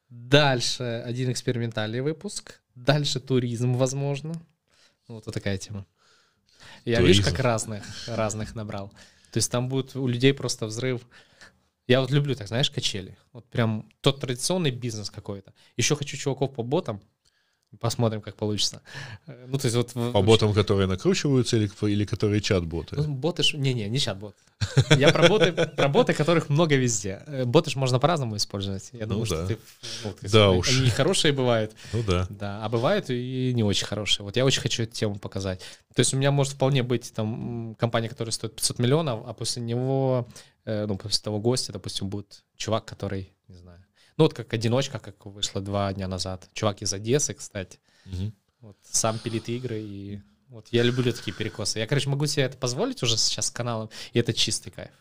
Дальше один экспериментальный выпуск. Дальше туризм, возможно. Ну, Вот, такая тема. Я, видишь, Туризм. как разных, разных набрал. То есть там будет у людей просто взрыв. Я вот люблю, так знаешь, качели. Вот прям тот традиционный бизнес какой-то. Еще хочу чуваков по ботам. Посмотрим, как получится. Э, Ну, то есть вот... По ботам, которые накручиваются, или, или которые чат-боты? ну, боты. Не-не, не чат-бот. Я про боты, про боты, которых много везде. Э, Боты ж можно по-разному использовать. Я думаю, что да. ты... ну, Да они- уж. Они хорошие бывают, Ну да. да, а бывают и не очень хорошие. Вот я очень хочу эту тему показать. То есть у меня может вполне быть там компания, которая стоит 500 миллионов, а после него, э, ну, после того гостя, допустим, будет чувак, который, не знаю, ну, вот как одиночка, как вышло два дня назад. Чувак из Одессы, кстати. Мгм. Вот, сам пилит игры и вот я люблю такие перекосы. Я, короче, могу себе это позволить уже сейчас с каналом, и это чистый кайф.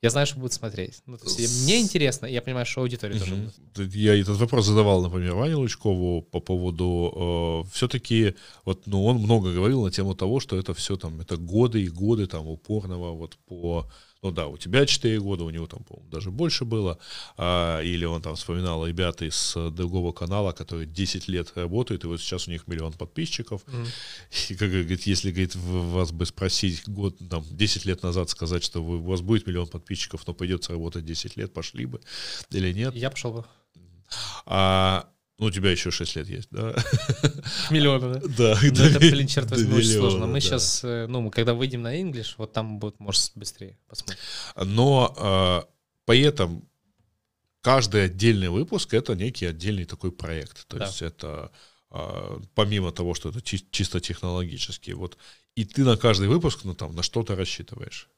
Я знаю, что будут смотреть. Ну, то есть, мне интересно, я понимаю, что аудитория тоже будет. Я этот вопрос задавал, например, Ване Лучкову по поводу... все-таки, вот, ну, он много говорил на тему того, что это все там, это годы и годы там упорного вот по... Ну да, у тебя 4 года, у него там, по-моему, даже больше было. А, или он там вспоминал ребята из э, другого канала, которые 10 лет работают, и вот сейчас у них миллион подписчиков. И, как говорит, если, говорит, вас бы спросить год, там, 10 лет назад сказать, что вы, у вас будет миллион подписчиков, но придется работать 10 лет, пошли бы или нет? Я пошел бы. А, ну, у тебя еще 6 лет есть, да? Миллиона, да? Да. Ну, это, блин, черт возьми, очень миллиона, сложно. Мы да. сейчас, ну, мы когда выйдем на English, вот там будет, может, быстрее. Посмотрим. Но а, при этом каждый отдельный выпуск это некий отдельный такой проект. То Да. есть это а, помимо того, что это чи- чисто технологически, вот и ты на каждый выпуск, ну там, на что-то рассчитываешь.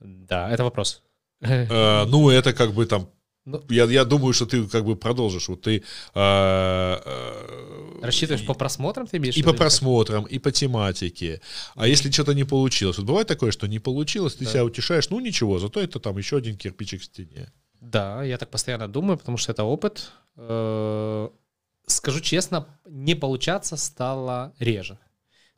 Да, это вопрос. Э, ну, это как бы там. Ну. Я, я думаю, что ты как бы продолжишь. Вот ты а, а, Рассчитываешь по просмотрам, ты имеешь и по как? просмотрам, и по тематике. А если что-то не получилось? Вот бывает такое, что не получилось, ты Да. себя утешаешь, ну ничего, зато это там еще один кирпичик в стене. Да, я так постоянно думаю, потому что это опыт. Э, Скажу честно, не получаться стало реже.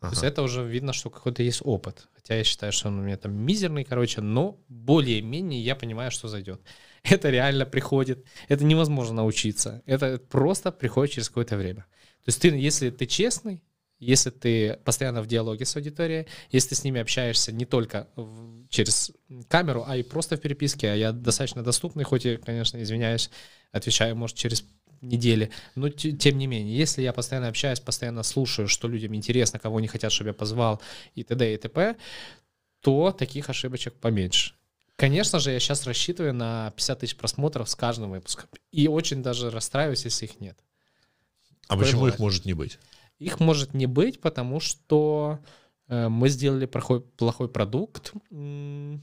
То есть Ага. это уже видно, что какой-то есть опыт. Хотя я считаю, что он у меня там мизерный, короче, но более-менее я понимаю, что зайдет. Это реально приходит. Это невозможно научиться. Это просто приходит через какое-то время. То есть ты, если ты честный, если ты постоянно в диалоге с аудиторией, если ты с ними общаешься не только в- через камеру, а и просто в переписке, а я достаточно доступный, хоть и, конечно, извиняюсь, отвечаю, может, через недели, но те- тем не менее, если я постоянно общаюсь, постоянно слушаю, что людям интересно, кого они хотят, чтобы я позвал и т.д. и т.п., то таких ошибочек поменьше. Конечно же, я сейчас рассчитываю на 50 тысяч просмотров с каждым выпуском. И очень даже расстраиваюсь, если их нет. А такое почему бывает. их может не быть? Их может не быть, потому что э, мы сделали плохой, плохой продукт. Это ну,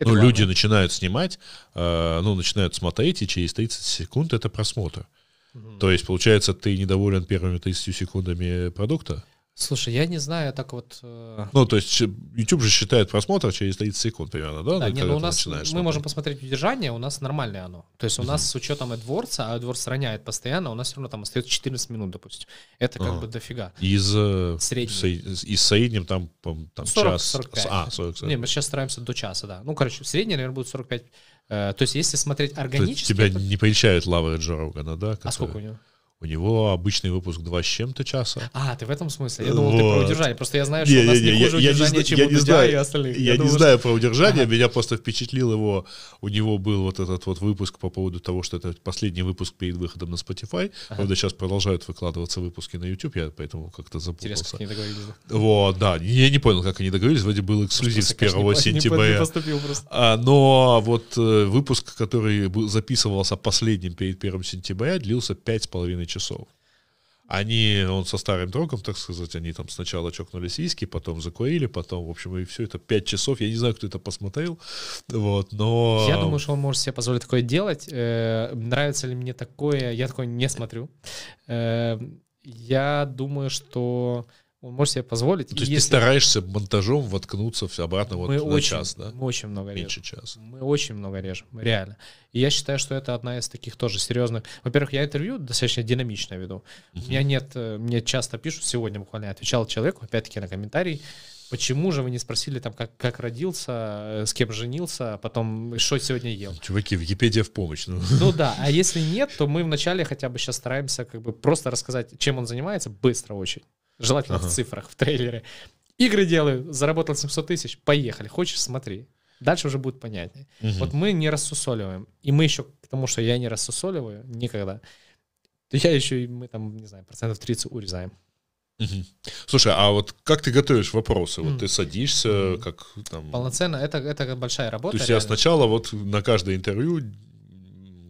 главное. люди начинают снимать, э, ну, начинают смотреть, и через 30 секунд это просмотр. Мгм. То есть, получается, ты недоволен первыми 30 секундами продукта? Слушай, я не знаю, так вот... э, Ну, то есть YouTube же считает просмотр через 30 секунд примерно, да? Да, не, ну у нас мы смотреть. можем посмотреть удержание, у нас нормальное оно. То есть у нас с учетом AdWords, а AdWords роняет постоянно, у нас все равно там остается 14 минут, допустим. Это как Ага. бы дофига. Из, э, Средний. сре- из среднем там, там 40, час. 45. А, 40, 40. Не, мы сейчас стараемся до часа, да. Ну, короче, средний, наверное, будет 45. Э, то есть если смотреть То органически... тебя это- не прельщает Лавра Джо Рогана, да? А который- сколько у него? У него обычный выпуск 2 с чем-то часа. А, ты в этом смысле? Я думал, ты про Вот. удержание. Просто я знаю, что у нас не я- хуже я не удержание, зна- чем я у не Дудя знаю. и остальных. Я, не думал, что- знаю про удержание, меня просто впечатлил его. У него был вот этот вот выпуск по поводу того, что это последний выпуск перед выходом на Spotify. Правда, сейчас продолжают выкладываться выпуски на YouTube, я поэтому как-то Интересно, запутался. как не договорились. Вот, да. Я не понял, как они договорились. Вроде был эксклюзив с Просто, конечно, 1 не по- не по- сентября. Не поступил просто. А, но вот э, выпуск, который был, записывался последним перед первым сентября, длился пять с половиной часов. Они, он со старым другом, так сказать, они там сначала чокнулись виски, потом закурили, потом, в общем, и все это пять часов. Я не знаю, кто это посмотрел, вот, но... Я думаю, что он может себе позволить такое делать. Э, Нравится ли мне такое? Я такое не смотрю. Э, Я думаю, что он может себе позволить. То И есть ты если- стараешься монтажом воткнуться все обратно вот мы на очень, час, да? мы очень много режем. Меньше часа. Мы очень много режем, реально. И я считаю, что это одна из таких тоже серьезных. Во-первых, я интервью достаточно динамично веду. У меня нет, э, мне часто пишут, сегодня буквально отвечал человеку, опять-таки на комментарий, почему же вы не спросили там, как, как родился, э, с кем женился, а потом что сегодня ел. Чуваки, Википедия в помощь. Ну. Ну да, а если нет, то мы вначале хотя бы сейчас стараемся как бы просто рассказать, чем он занимается, быстро очень. Желательно Ага. в цифрах, в трейлере. Игры делаю, заработал 700 тысяч, поехали, хочешь, смотри. Дальше уже будет понятнее. Мгм. Вот мы не рассусоливаем. И мы еще к тому, что я не рассусоливаю никогда, то я еще, и мы там, не знаю, процентов 30 урезаем. Мгм. Слушай, а вот как ты готовишь вопросы? Вот Мгм. ты садишься, как там... Полноценно, это, это большая работа. То есть я реально. сначала вот на каждое интервью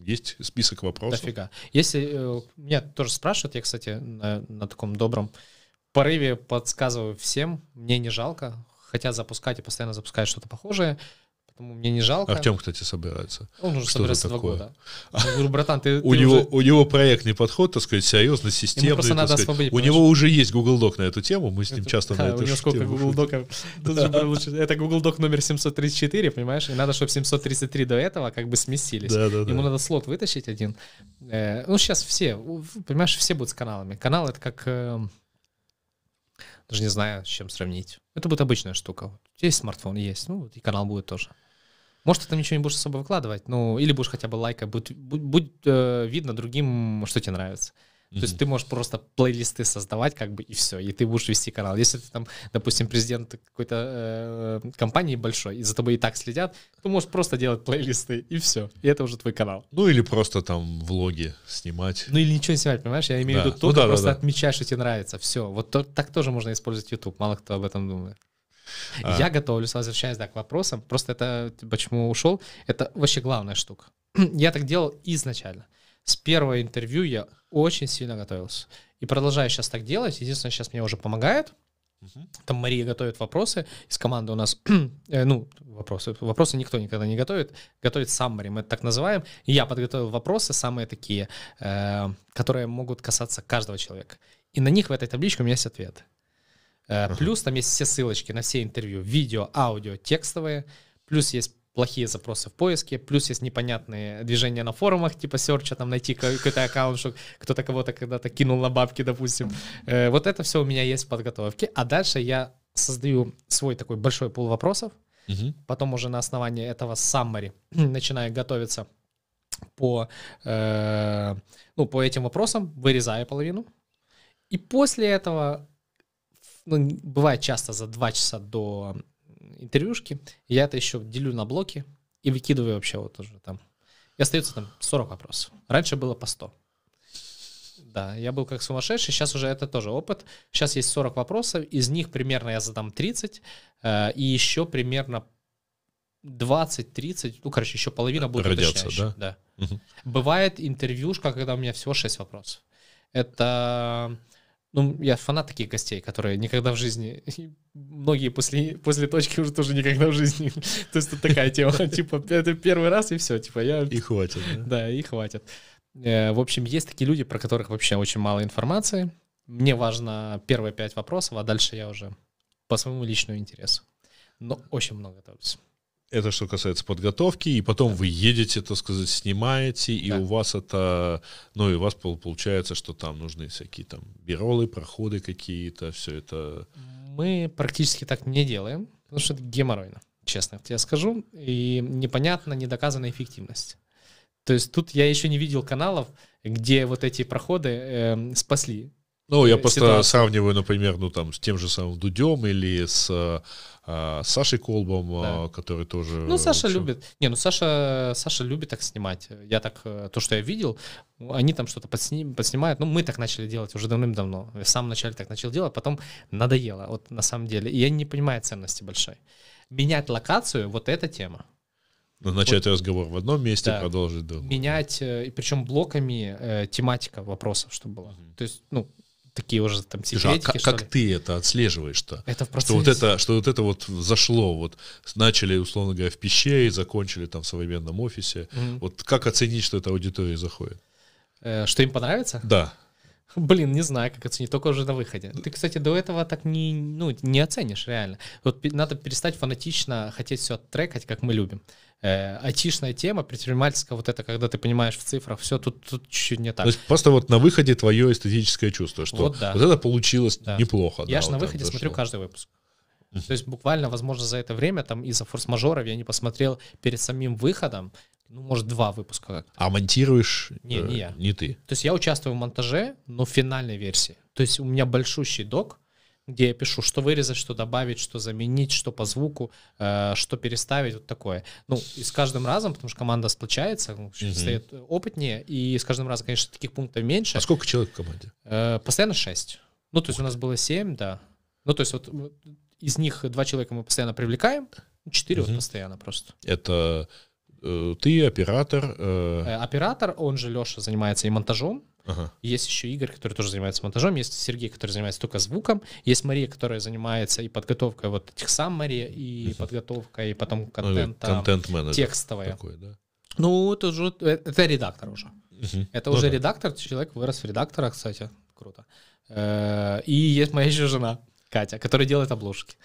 есть список вопросов. Дофига. Если э, меня тоже спрашивают, я, кстати, на, на таком добром порыве подсказываю всем, мне не жалко, хотят запускать и постоянно запускают что-то похожее, поэтому мне не жалко. Артем, кстати, собирается. Он уже что собирается два года. Я говорю, братан, ты, У ты него, уже- у него проектный подход, так сказать, серьезно, системный. просто надо сказать. освободить, У понимаешь? него уже есть Google Doc на эту тему, мы с ним Это- часто на да, эту у него сколько Google же получится- Это Google Doc номер 734, понимаешь? И надо, чтобы 733 до этого как бы сместились. Да, да, Ему да. надо слот вытащить один. Э, ну, сейчас все, понимаешь, все будут с каналами. Канал — это как... даже не знаю, с чем сравнить. Это будет обычная штука. Есть смартфон, есть. Ну, и канал будет тоже. Может, ты там ничего не будешь особо выкладывать, ну, или будешь хотя бы лайкать, будет, будь, будь, э, видно другим, что тебе нравится. То есть ты можешь просто плейлисты создавать, как бы, и все, и ты будешь вести канал. Если ты там, допустим, президент какой-то э, компании большой, и за тобой и так следят, ты можешь просто делать плейлисты, и все. И это уже твой канал. Ну или просто там влоги снимать. Ну или ничего не снимать, понимаешь? Я имею в Да. виду Ну только да, да, просто да. отмечать, что тебе нравится. Все. Вот то- так тоже можно использовать YouTube. Мало кто об этом думает. А. Я готовлюсь, возвращаясь да, к вопросам. Просто это, почему ушел, это вообще главная штука. Я так делал изначально. С первого интервью я очень сильно готовился. И продолжаю сейчас так делать. Единственное, сейчас мне уже помогает. Мгм. Там Мария готовит вопросы. Из команды у нас, э, ну, вопросы. Вопросы никто никогда не готовит. Готовит саммари, мы это так называем. И я подготовил вопросы, самые такие, э, которые могут касаться каждого человека. И на них в этой табличке у меня есть ответы. Э, Плюс там есть все ссылочки на все интервью, видео, аудио, текстовые. Плюс есть плохие запросы в поиске, плюс есть непонятные движения на форумах, типа серча, там найти ка- какой-то аккаунт, что кто-то кого-то когда-то кинул на бабки, допустим. Э, Вот это все у меня есть в подготовке. А дальше я создаю свой такой большой пул вопросов, потом уже на основании этого summary начинаю готовиться по, э, ну, по этим вопросам, вырезаю половину. И после этого, ну, бывает часто за два часа до интервьюшки, я это еще делю на блоки и выкидываю вообще вот уже там. И остается там 40 вопросов. Раньше было по 100. Да, я был как сумасшедший, сейчас уже это тоже опыт. Сейчас есть 40 вопросов, из них примерно я задам 30, э, и еще примерно 20-30, ну, короче, еще половина будет Родятся, уточняющих, да? Да. Мгм. Бывает интервьюшка, когда у меня всего 6 вопросов. Это... Ну, я фанат таких гостей, которые никогда в жизни... Многие после, после точки уже тоже никогда в жизни. То есть тут такая тема, типа, это первый раз и все, типа, я... И хватит. да? И хватит. Э, В общем, есть такие люди, про которых вообще очень мало информации. мне важно первые пять вопросов, а дальше я уже по своему личному интересу. Но очень много готовлюсь. Это что касается подготовки, и потом вы едете, так сказать, снимаете, и Да. у вас это, ну и у вас пол- получается, что там нужны всякие там биролы, проходы какие-то, все это. Мы практически так не делаем, потому что это геморройно, честно тебе скажу, и непонятна, недоказанная эффективность. То есть тут я еще не видел каналов, где вот эти проходы эм, спасли. Ну, я Э, просто ситуацию. сравниваю, например, ну там с тем же самым Дудем или с а, Сашей Колбом, а, который тоже. Ну, Саша общем, любит. Не, ну Саша, Саша любит так снимать. Я так, э, то, что я видел, они там что-то подсни- подснимают. Ну, мы так начали делать уже давным-давно. Я в самом начале так начал делать, потом надоело, вот на самом деле. И я не понимаю ценности большой. Менять локацию, вот эта тема. ну, начать разговор в одном месте, Да. продолжить другом. Менять, э, и причем блоками э, тематика вопросов, чтобы была. То есть, ну, такие уже там Слушай, а секретики, как, как ты это отслеживаешь-то? Это в процессе. Что вот это, что вот это вот зашло, вот начали, условно говоря, в пещере, закончили там в современном офисе. Мгм. Вот как оценить, что эта аудитория заходит? Э, Что им понравится? Да. Блин, не знаю, как оценить, только уже на выходе. Ты, кстати, до этого так не, ну, не оценишь, реально. Вот надо перестать фанатично хотеть все трекать, как мы любим. Э, айтишная тема, предпринимательская, вот это, когда ты понимаешь в цифрах, все тут, тут чуть-чуть не так. То есть просто вот на выходе твое эстетическое чувство, что вот, Вот да. это получилось Да. неплохо. Я да, же вот на выходе зашло. смотрю каждый выпуск. То есть буквально, возможно, за это время, там из-за форс-мажоров я не посмотрел перед самим выходом, ну, может, два выпуска как А монтируешь Не, не э, я. не ты. То есть я участвую в монтаже, но в финальной версии. То есть у меня большущий док, где я пишу, что вырезать, что добавить, что заменить, что по звуку, э, что переставить, вот такое. Ну, и с каждым разом, потому что команда сплочается, ну, Мгм. стоит опытнее, и с каждым разом, конечно, таких пунктов меньше. А сколько человек в команде? Э, постоянно 6. Ну, то есть у нас было 7, да. Ну, то есть вот вот из них два человека мы постоянно привлекаем, 4 вот Мгм. постоянно просто. Это э, ты, оператор. э, Э, оператор, он же Леша, занимается и монтажом, ага. Есть еще Игорь, который тоже занимается монтажом, есть Сергей, который занимается только звуком, есть Мария, которая занимается и подготовкой вот этих сам Мария, и подготовкой, и потом Ну, контента Контент-менеджер. текстовая. Такой, да? Ну, это уже э, это редактор уже. Мгм. Это Ну уже да. редактор, человек вырос в редактора, кстати, круто. Э, И есть моя еще жена, Катя, которая делает обложки.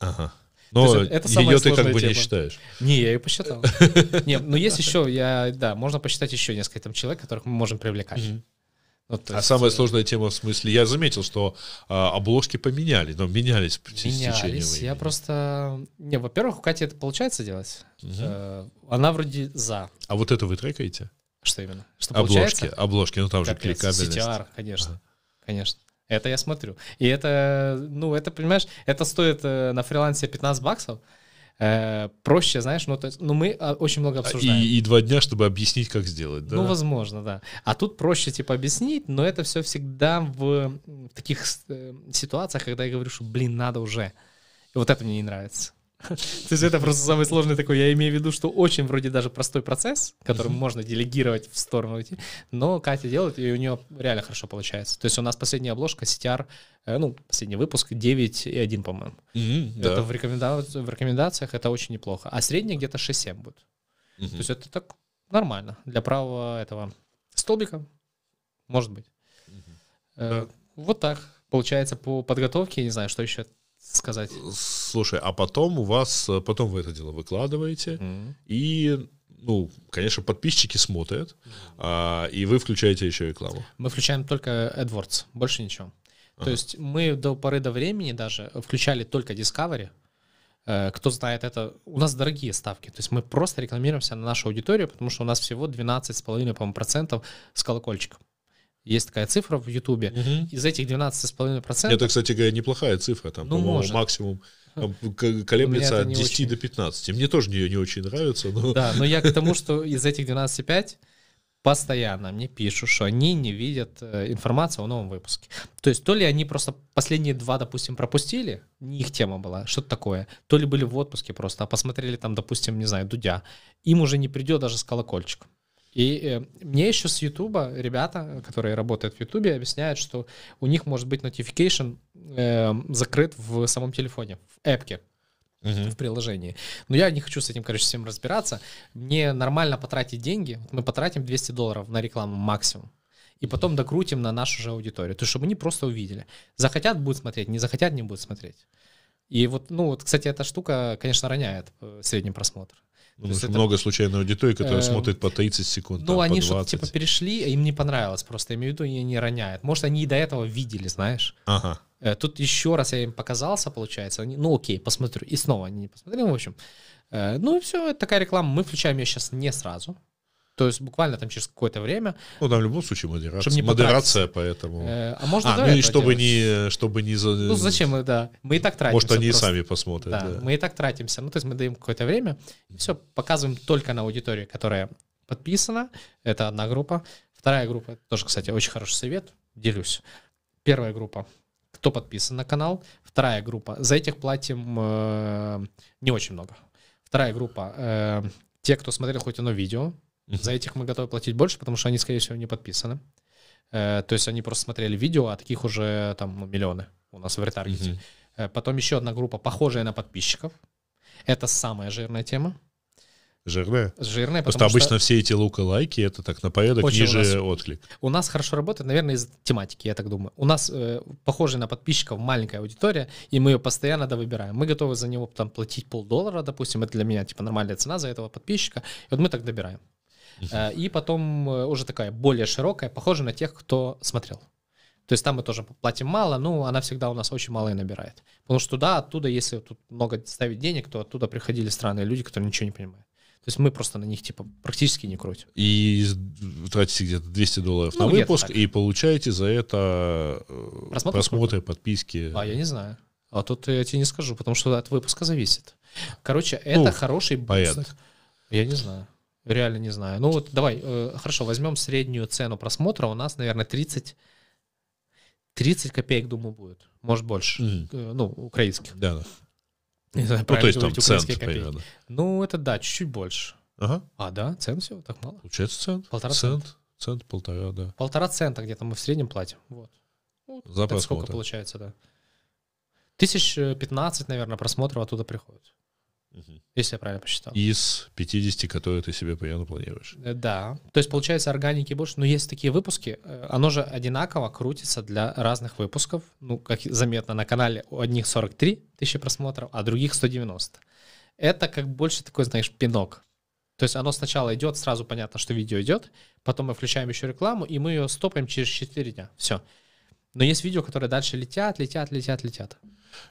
Ага. Но есть это ее ты как бы не тема. считаешь. Не, я ее посчитал. Не, ну есть еще, я, да, можно посчитать еще несколько там человек, которых мы можем привлекать. Ну, А есть, самая э, сложная тема в смысле, я заметил, что а, обложки поменяли, но менялись в течение Менялись. времени. Я просто... Не, во-первых, у Кати это получается делать. Мгм. Э, Она вроде за. А вот это вы трекаете? Что именно? Что Обложки, получается? обложки, ну там же Капец, кликабельность. CTR, конечно. Конечно. Это я смотрю. И это, ну, это, понимаешь, это стоит э, на фрилансе 15 баксов. Э, проще, знаешь, ну, то есть, ну, мы а, очень много А, обсуждаем. И, и два дня, чтобы объяснить, как сделать, да? Ну, возможно, да. А тут проще, типа, объяснить, но это все всегда в, в таких э, ситуациях, когда я говорю, что, блин, надо уже. И вот это мне не нравится. То есть это просто самый сложный такой, я имею в виду, что очень вроде даже простой процесс, который можно делегировать в сторону идти, но Катя делает, и у нее реально хорошо получается. То есть у нас последняя обложка CTR, э, ну, последний выпуск 9,1, по-моему. Мгм, да. Это в, рекоменда- в рекомендациях это очень неплохо. А средняя где-то 6-7 будет. То есть это так нормально для правого этого столбика, может быть. Э, Вот так получается по подготовке, не знаю, что еще сказать. Слушай, а потом у вас, э, потом вы это дело выкладываете, Мгм. и, ну, конечно, подписчики смотрят, а, и вы включаете еще рекламу. Мы включаем только AdWords, больше ничего. То Ага. есть мы до поры до времени даже включали только Discovery. Э, Кто знает это, у нас дорогие ставки. То есть мы просто рекламируемся на нашу аудиторию, потому что у нас всего 12,5% по-моему, процентов с колокольчиком. Есть такая цифра в Ютубе. Из этих 12,5% Это, кстати говоря, неплохая цифра, там, Ну, по-моему, может. максимум колеблется от не 10 очень. до 15. Мне тоже не, не очень нравится, но... Да, но я к тому, что из этих 12,5 постоянно мне пишут, что они не видят э, информацию о новом выпуске. То есть то ли они просто последние два, допустим, пропустили, не их тема была, что-то такое, то ли были в отпуске просто, а посмотрели там, допустим, не знаю, Дудя, им уже не придет даже с колокольчиком. И э, мне еще с Ютуба ребята, которые работают в Ютубе, объясняют, что у них может быть notification э, закрыт в самом телефоне, в эпке Мгм. в приложении. Но я не хочу с этим, короче, всем разбираться. Мне нормально потратить деньги. Мы потратим 200 долларов на рекламу максимум. и потом докрутим на нашу же аудиторию. То есть, чтобы они просто увидели. Захотят, будут смотреть, не захотят, не будут смотреть. И вот, ну, вот, кстати, эта штука, конечно, роняет э, средний просмотр. Ну, потому что это... много случайной аудитории, которая э, смотрит по 30 секунд. Ну, там, они что-то типа перешли, им не понравилось просто, имею в виду, и не роняют. Может, они и до этого видели, знаешь. Ага. Э, тут еще раз я им показался, получается. Они, ну, окей, посмотрю. И снова они не посмотрели, в общем. Э, ну и все, это такая реклама. Мы включаем ее сейчас не сразу. То есть буквально там через какое-то время. Ну, там в любом случае модерация. не модерация, поэтому. Э, а можно а, ну и чтобы не, чтобы не... За... Ну зачем да. Мы и так тратимся. Может, они просто. сами посмотрят. Да, да, мы и так тратимся. Ну, то есть мы даем какое-то время, и все, показываем только на аудиторию, которая подписана. Это одна группа. Вторая группа, тоже, кстати, очень хороший совет, делюсь. Первая группа, кто подписан на канал. Вторая группа, за этих платим э, не очень много. Вторая группа, э, те, кто смотрел хоть одно видео, за этих мы готовы платить больше, потому что они, скорее всего, не подписаны. Э, то есть они просто смотрели видео, а таких уже там ну, миллионы у нас в ретаргете. Э, потом еще одна группа, похожая на подписчиков. Это самая жирная тема. Жирная? Жирная, Просто обычно что... все эти лука-лайки, это так на порядок Очень ниже у нас, отклик. У нас хорошо работает, наверное, из тематики, я так думаю. У нас э, похожая на подписчиков маленькая аудитория, и мы ее постоянно довыбираем. Мы готовы за него там платить полдоллара, допустим, это для меня типа нормальная цена за этого подписчика, и вот мы так добираем. Uh-huh. И потом э, уже такая более широкая, похожа на тех, кто смотрел. То есть там мы тоже платим мало, но она всегда у нас очень мало и набирает. Потому что туда, оттуда, если тут много ставить денег, то оттуда приходили странные люди, которые ничего не понимают. То есть мы просто на них типа практически не крутим. И тратите где-то 200 долларов ну, на выпуск, и получаете за это э, Просмотр просмотры, сколько? подписки. А я не знаю. А тут я тебе не скажу, потому что от выпуска зависит. Короче, ну, это хороший порядок. Я не знаю. Реально не знаю. Ну вот давай, э, хорошо, возьмем среднюю цену просмотра. У нас, наверное, 30, 30 копеек, думаю, будет. Может, больше. Mm. Э, ну, украинских. Да, да. Не знаю, ну, то есть там цент примерно. Ну, это да, чуть-чуть больше. Ага. А, да, цент всего, так мало. Получается цент. Полтора цент. Цент, цент полтора, да. Полтора цента где-то мы в среднем платим. Вот. вот За просмотр. сколько получается, да. Тысяч пятнадцать, наверное, просмотров оттуда приходит. Угу. Если я правильно посчитал. Из 50, которые ты себе примерно планируешь. Э, да. То есть, получается, органики больше. Но есть такие выпуски, э, оно же одинаково крутится для разных выпусков. Ну, как заметно, на канале у одних 43 тысячи просмотров, а других 190. Это как больше такой, знаешь, пинок. То есть оно сначала идет, сразу понятно, что видео идет, потом мы включаем еще рекламу, и мы ее стопаем через 4 дня. Все. Но есть видео, которые дальше летят, летят, летят, летят.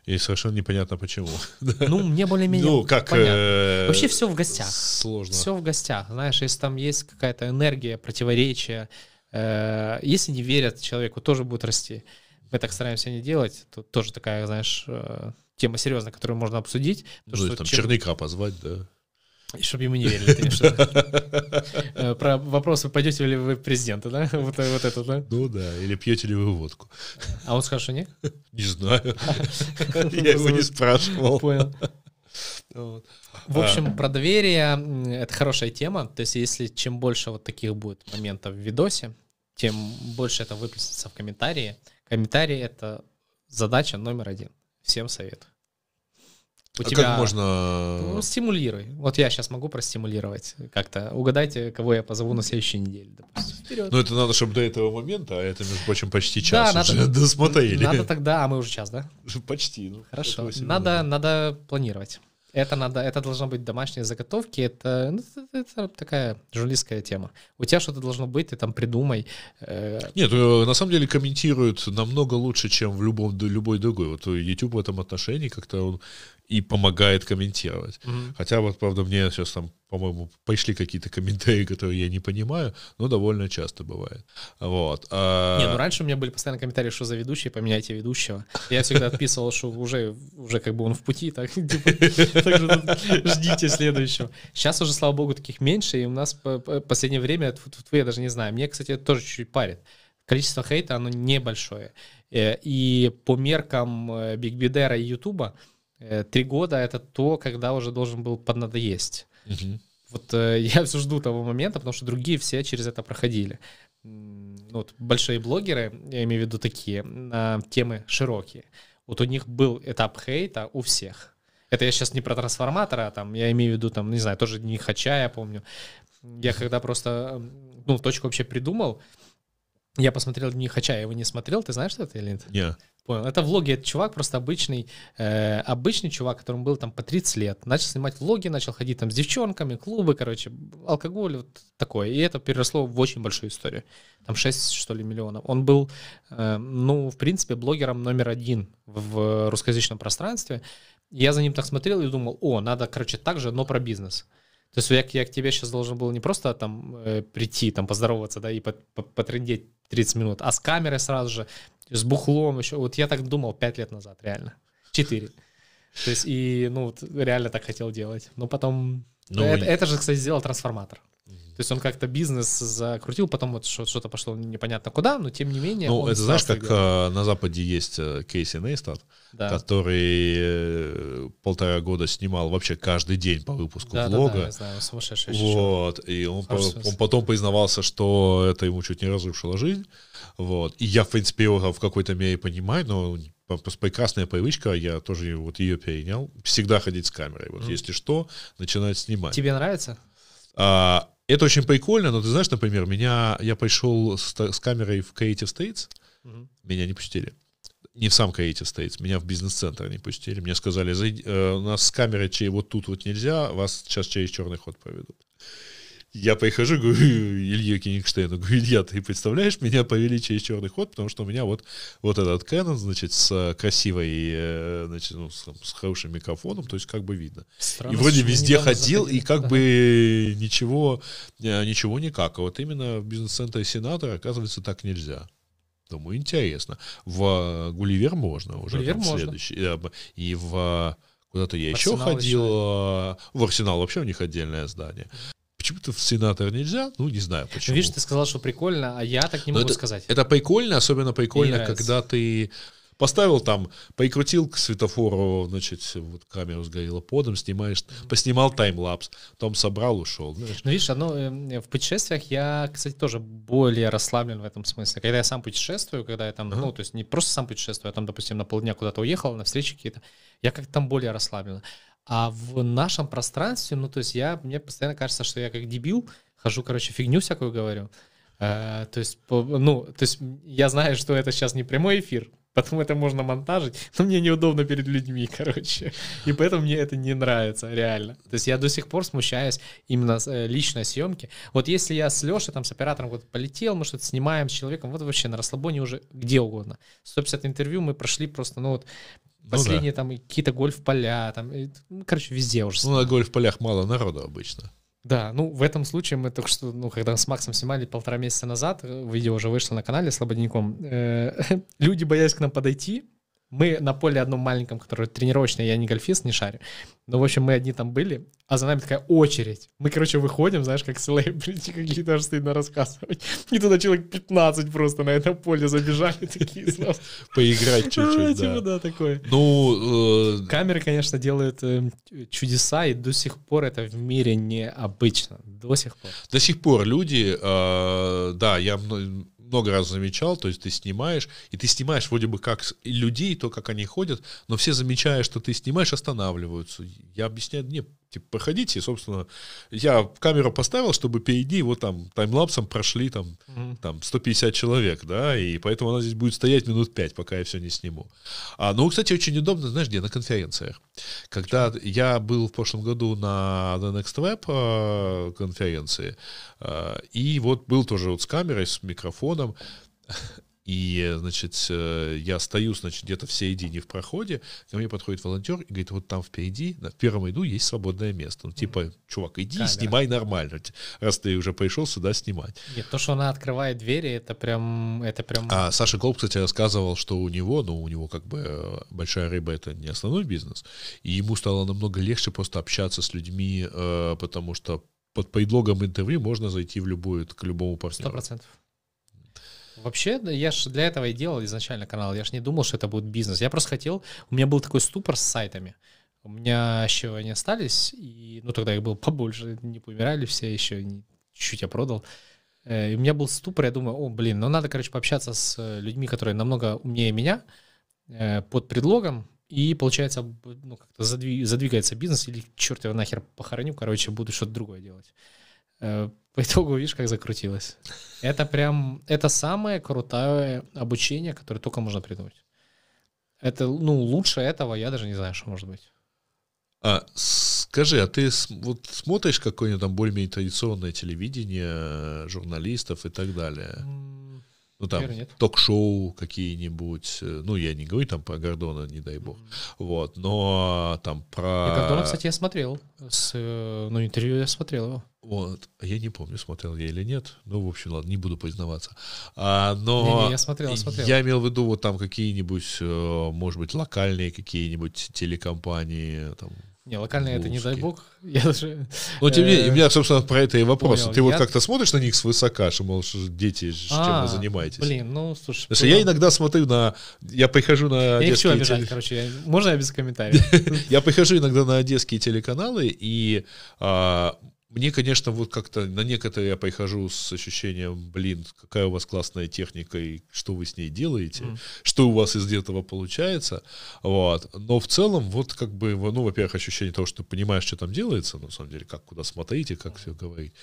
И совершенно непонятно почему. Ну, мне более-менее ну, как, понятно. Э, Вообще все в гостях. Сложно. Все в гостях. Знаешь, если там есть какая-то энергия, противоречия, э, если не верят человеку, тоже будет расти. Мы так стараемся не делать. Тут тоже такая, знаешь, э, тема серьезная, которую можно обсудить. Ну, что там чем... черныка позвать, да. И чтобы ему не верили, конечно. Э, про вопрос, вы пойдете ли вы президента, да? Вот, вот это, да? Ну да, или пьете ли вы водку. А он скажет, что нет? Не знаю. Я его не спрашивал. Понял. В общем, про доверие — это хорошая тема. То есть если чем больше вот таких будет моментов в видосе, тем больше это выплеснется в комментарии. Комментарии — это задача номер один. Всем советую. У а тебя... как можно... Ну, стимулируй. Вот я сейчас могу простимулировать как-то. Угадайте, кого я позову на следующей неделе, допустим. Вперед. Ну, это надо, чтобы до этого момента, а это, между прочим, почти час да, уже надо, досмотрели. Надо тогда, а мы уже час, да? Почти. Ну, Хорошо. Надо, надо планировать. Это надо, это должно быть домашние заготовки. Это, ну, это такая журналистская тема. У тебя что-то должно быть, ты там придумай. Э, Нет, э, на самом деле комментируют намного лучше, чем в любом любой другой. Вот YouTube в этом отношении как-то он и помогает комментировать. Mm-hmm. Хотя вот, правда, мне сейчас там, по-моему, пришли какие-то комментарии, которые я не понимаю, но довольно часто бывает. Вот. А... Не, ну раньше у меня были постоянно комментарии, что за ведущий, поменяйте ведущего. Я всегда отписывал, что уже, уже как бы он в пути, так, типа, ждите следующего. Сейчас уже, слава богу, таких меньше, и у нас в последнее время, я даже не знаю, мне, кстати, это тоже чуть-чуть парит. Количество хейта, оно небольшое. Э, и по меркам Биг э, Бидера и Ютуба, три года это то, когда уже должен был поднадоесть. Угу. Вот э, я все жду того момента, потому что другие все через это проходили. Вот большие блогеры, я имею в виду такие, на темы широкие. Вот у них был этап хейта у всех. Это я сейчас не про трансформатора, а там, я имею в виду, там, не знаю, тоже не хача, я помню. Я когда просто, ну, точку вообще придумал, Я посмотрел не хотя я его не смотрел, ты знаешь, что это или нет? Не. Понял. Это влоги, это чувак просто обычный, э, обычный чувак, которому было там по 30 лет. Начал снимать влоги, начал ходить там с девчонками, клубы, короче, алкоголь, вот такое. И это переросло в очень большую историю. Там 6, что ли, миллионов. Он был, э, ну, в принципе, блогером номер один в русскоязычном пространстве. Я за ним так смотрел и думал, о, надо, короче, так же, но про бизнес. То есть я, я к тебе сейчас должен был не просто там э, прийти, там поздороваться, да, и потрендеть 30 минут, а с камерой сразу же, с бухлом еще. Вот я так думал 5 лет назад, реально. 4. То есть и, ну, вот, реально так хотел делать. Но потом... Ну, это, и... это же, кстати, сделал трансформатор. То есть он как-то бизнес закрутил, потом вот что-то пошло непонятно куда, но тем не менее... Ну, это знаешь, как э, на Западе есть э, Кейси Нейстат, да. который э, полтора года снимал вообще каждый день по выпуску да, влога. Да, да, я знаю, сумасшедший. Вот, и он, по, он потом признавался, что это ему чуть не разрушило жизнь. Вот. И я, в принципе, его в какой-то мере понимаю, но просто прекрасная привычка, я тоже вот ее перенял. Всегда ходить с камерой. Вот mm. если что, начинать снимать. Тебе нравится? А, это очень прикольно, но ты знаешь, например, меня, я пришел с, с камерой в Creative States, угу. меня не пустили. Не в сам Creative States, меня в бизнес-центр не пустили. Мне сказали, э, у нас с камерой вот тут вот нельзя, вас сейчас через черный ход проведут. Я прихожу, говорю Илье Кенигштейну, говорю, Илья, ты представляешь, меня повели через черный ход, потому что у меня вот, вот этот Canon, значит, с красивой, э, значит, ну, с, с хорошим микрофоном, то есть как бы видно. Странно, и вроде везде ходил, заходили, и как да. бы ничего, э, ничего никак. А вот именно в бизнес-центре сенатора, оказывается, так нельзя. Думаю, интересно. В Гулливер можно уже Гулливер можно. следующий. Э, и в куда-то я еще ходил. Еще. В Арсенал вообще у них отдельное здание. Почему-то в сенатор нельзя, ну, не знаю почему. Видишь, ты сказал, что прикольно, а я так не могу это, сказать. Это прикольно, особенно прикольно, когда ты поставил там, прикрутил к светофору, значит, вот камеру сгорела подом, снимаешь, поснимал таймлапс, потом собрал, ушел. Знаешь. Ну, видишь, одно, э, в путешествиях я, кстати, тоже более расслаблен в этом смысле. Когда я сам путешествую, когда я там, ага. ну, то есть не просто сам путешествую, а там, допустим, на полдня куда-то уехал, на встречи какие-то, я как-то там более расслаблен. А в нашем пространстве, ну, то есть я, мне постоянно кажется, что я как дебил хожу, короче, фигню всякую говорю. Э, то есть, ну, то есть я знаю, что это сейчас не прямой эфир, потом это можно монтажить, но мне неудобно перед людьми, короче. И поэтому мне это не нравится, реально. То есть я до сих пор смущаюсь именно э, личной съемки. Вот если я с Лешей, там, с оператором вот полетел, мы что-то снимаем с человеком, вот вообще на расслабоне уже где угодно. 150 интервью мы прошли просто, ну вот, Последние ну, да. там какие-то гольф-поля, там, ну, короче, везде уже. Ну, на гольф-полях мало народу обычно. Да, ну в этом случае мы только что, ну когда с Максом снимали полтора месяца назад, э, видео уже вышло на канале Слободником, э, люди боялись к нам подойти, мы на поле одном маленьком, которое тренировочное, я не гольфист, не шарю. Но, в общем, мы одни там были, а за нами такая очередь. Мы, короче, выходим, знаешь, как селебрити какие-то, аж стыдно рассказывать. И туда человек 15 просто на это поле забежали такие сразу. Поиграть чуть-чуть, Типа, да, такое. Ну... Э, Камеры, конечно, делают э, чудеса, и до сих пор это в мире необычно. До сих пор. До сих пор люди, э, да, я много раз замечал, то есть ты снимаешь, и ты снимаешь вроде бы как людей, то, как они ходят, но все замечая, что ты снимаешь, останавливаются. Я объясняю, не, типа, проходите, собственно, я камеру поставил, чтобы впереди вот там таймлапсом прошли там, mm-hmm. там 150 человек, да, и поэтому она здесь будет стоять минут 5, пока я все не сниму. А, ну, кстати, очень удобно, знаешь, где? На конференциях. Когда я был в прошлом году на The Next Web а, конференции, а, и вот был тоже вот с камерой, с микрофоном, и, значит, э, я стою, значит, где-то в середине в проходе, ко мне подходит волонтер и говорит, вот там впереди, на первом ряду есть свободное место. Ну, типа, чувак, иди, Камера. снимай нормально, раз ты уже пришел сюда снимать. Нет, то, что она открывает двери, это прям, это прям... А Саша Голуб, кстати, рассказывал, что у него, ну, у него как бы э, большая рыба — это не основной бизнес, и ему стало намного легче просто общаться с людьми, э, потому что под предлогом интервью можно зайти в любую, к любому партнеру. Сто процентов. Вообще, я же для этого и делал изначально канал. Я же не думал, что это будет бизнес. Я просто хотел... У меня был такой ступор с сайтами. У меня еще они остались, и, ну, тогда их было побольше, не помирали все еще, чуть-чуть я продал. Э, и у меня был ступор, я думаю, о, блин, ну надо, короче, пообщаться с людьми, которые намного умнее меня, э, под предлогом, и, получается, ну, как-то задвигается бизнес, или черт его нахер похороню, короче, буду что-то другое делать. Э, по итогу, видишь, как закрутилось. Это прям, это самое крутое обучение, которое только можно придумать. Это, ну, лучше этого я даже не знаю, что может быть. А скажи, а ты вот смотришь какое-нибудь там более-менее традиционное телевидение, журналистов и так далее? Ну, там, ток-шоу какие-нибудь. Э, ну, я не говорю там про Гордона, не дай бог. Mm-hmm. Вот, но там про... И Гордона, кстати, я смотрел. С, э, ну, интервью я смотрел его. Вот. Я не помню, смотрел я или нет. Ну, в общем, ладно, не буду признаваться. А, но не, не, я смотрел, я смотрел. Я имел в виду вот там какие-нибудь, э, может быть, локальные какие-нибудь телекомпании, там, не, локальные это не дай бог. Я даже, ну, тем не менее, у меня, собственно, про это и вопрос. Понял. Ты я... вот как-то смотришь на них свысока, что, мол, дети, чем а, вы занимаетесь? Блин, ну, слушай. Потому что я иногда смотрю на... Я прихожу на Я хочу обижать, теле... короче. Можно я без комментариев? Я прихожу иногда на одесские телеканалы, и а, мне, конечно, вот как-то на некоторые я прихожу с ощущением, блин, какая у вас классная техника и что вы с ней делаете, mm. что у вас из этого получается, вот. Но в целом вот как бы, ну, во-первых, ощущение того, что ты понимаешь, что там делается, на самом деле, как куда смотреть и как все говорить.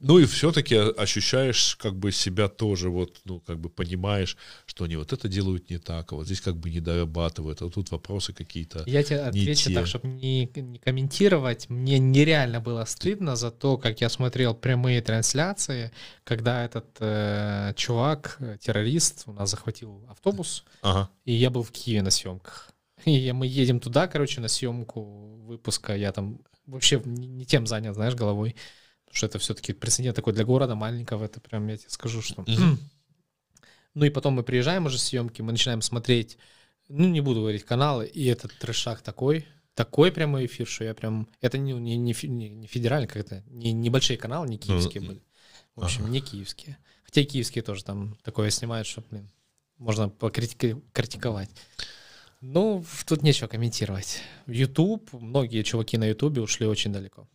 Ну и все-таки ощущаешь как бы себя тоже вот, ну, как бы понимаешь, что они вот это делают не так, а вот здесь как бы не дорабатывают, а тут вопросы какие-то Я тебе отвечу так, чтобы не, не комментировать. Мне нереально было стыдно за то, как я смотрел прямые трансляции, когда этот э, чувак, э, террорист, у нас захватил автобус, ага. и я был в Киеве на съемках. И мы едем туда, короче, на съемку выпуска. Я там вообще не, не тем занят, знаешь, головой. Потому что это все-таки прецедент такой для города маленького. Это прям, я тебе скажу, что... Mm-hmm. Ну и потом мы приезжаем уже съемки, мы начинаем смотреть, ну не буду говорить каналы, и этот трешак такой, такой прямой эфир, что я прям... Это не, не, не, не федеральный, как это, не небольшие каналы, не киевские ну, были. В общем, ага. не киевские. Хотя и киевские тоже там такое снимают, что, блин, можно покритиковать. Ну, тут нечего комментировать. YouTube, многие чуваки на YouTube ушли очень далеко.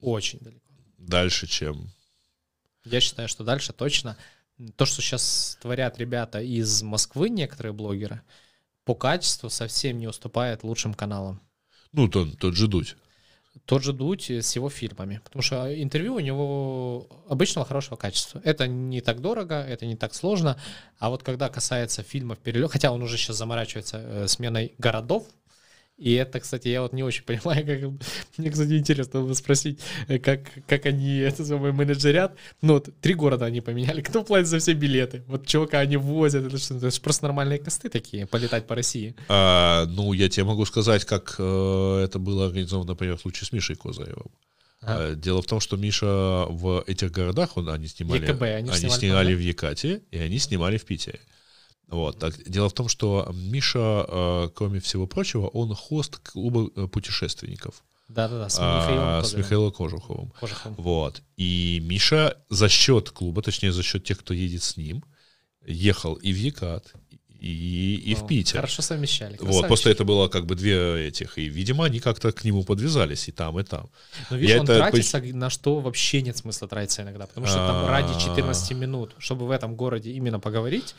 Очень далеко. Дальше чем? Я считаю, что дальше точно. То, что сейчас творят ребята из Москвы, некоторые блогеры, по качеству совсем не уступает лучшим каналам. Ну, тот, тот же Дудь. Тот же Дудь с его фильмами. Потому что интервью у него обычного хорошего качества. Это не так дорого, это не так сложно. А вот когда касается фильмов перелет, хотя он уже сейчас заморачивается э, сменой городов, и это, кстати, я вот не очень понимаю, как... Мне, кстати, интересно было спросить, э, как, как они это самое менеджерят. Ну вот, три города они поменяли. Кто платит за все билеты? Вот чувака они возят. Это, что, это же просто нормальные косты такие, полетать по России. А, ну, я тебе могу сказать, как э, это было организовано, например, в случае с Мишей Козыревым. А. Дело в том, что Миша в этих городах, он, они снимали, ЕКБ, они, они снимали, снимали в Екате, и они снимали в Питере. Вот. Так, дело в том, что Миша, э, кроме всего прочего, он хост клуба э, путешественников. Да-да-да, с Михаилом, а, с Михаилом Кожуховым. Кожуховым. Вот. И Миша за счет клуба, точнее за счет тех, кто едет с ним, ехал и в Екат, и, и в Питер. Хорошо совмещали. Вот, после это было как бы две этих, и, видимо, они как-то к нему подвязались и там, и там. Но видишь, Я он это... тратится на что вообще нет смысла тратиться иногда, потому что там ради 14 минут, чтобы в этом городе именно поговорить,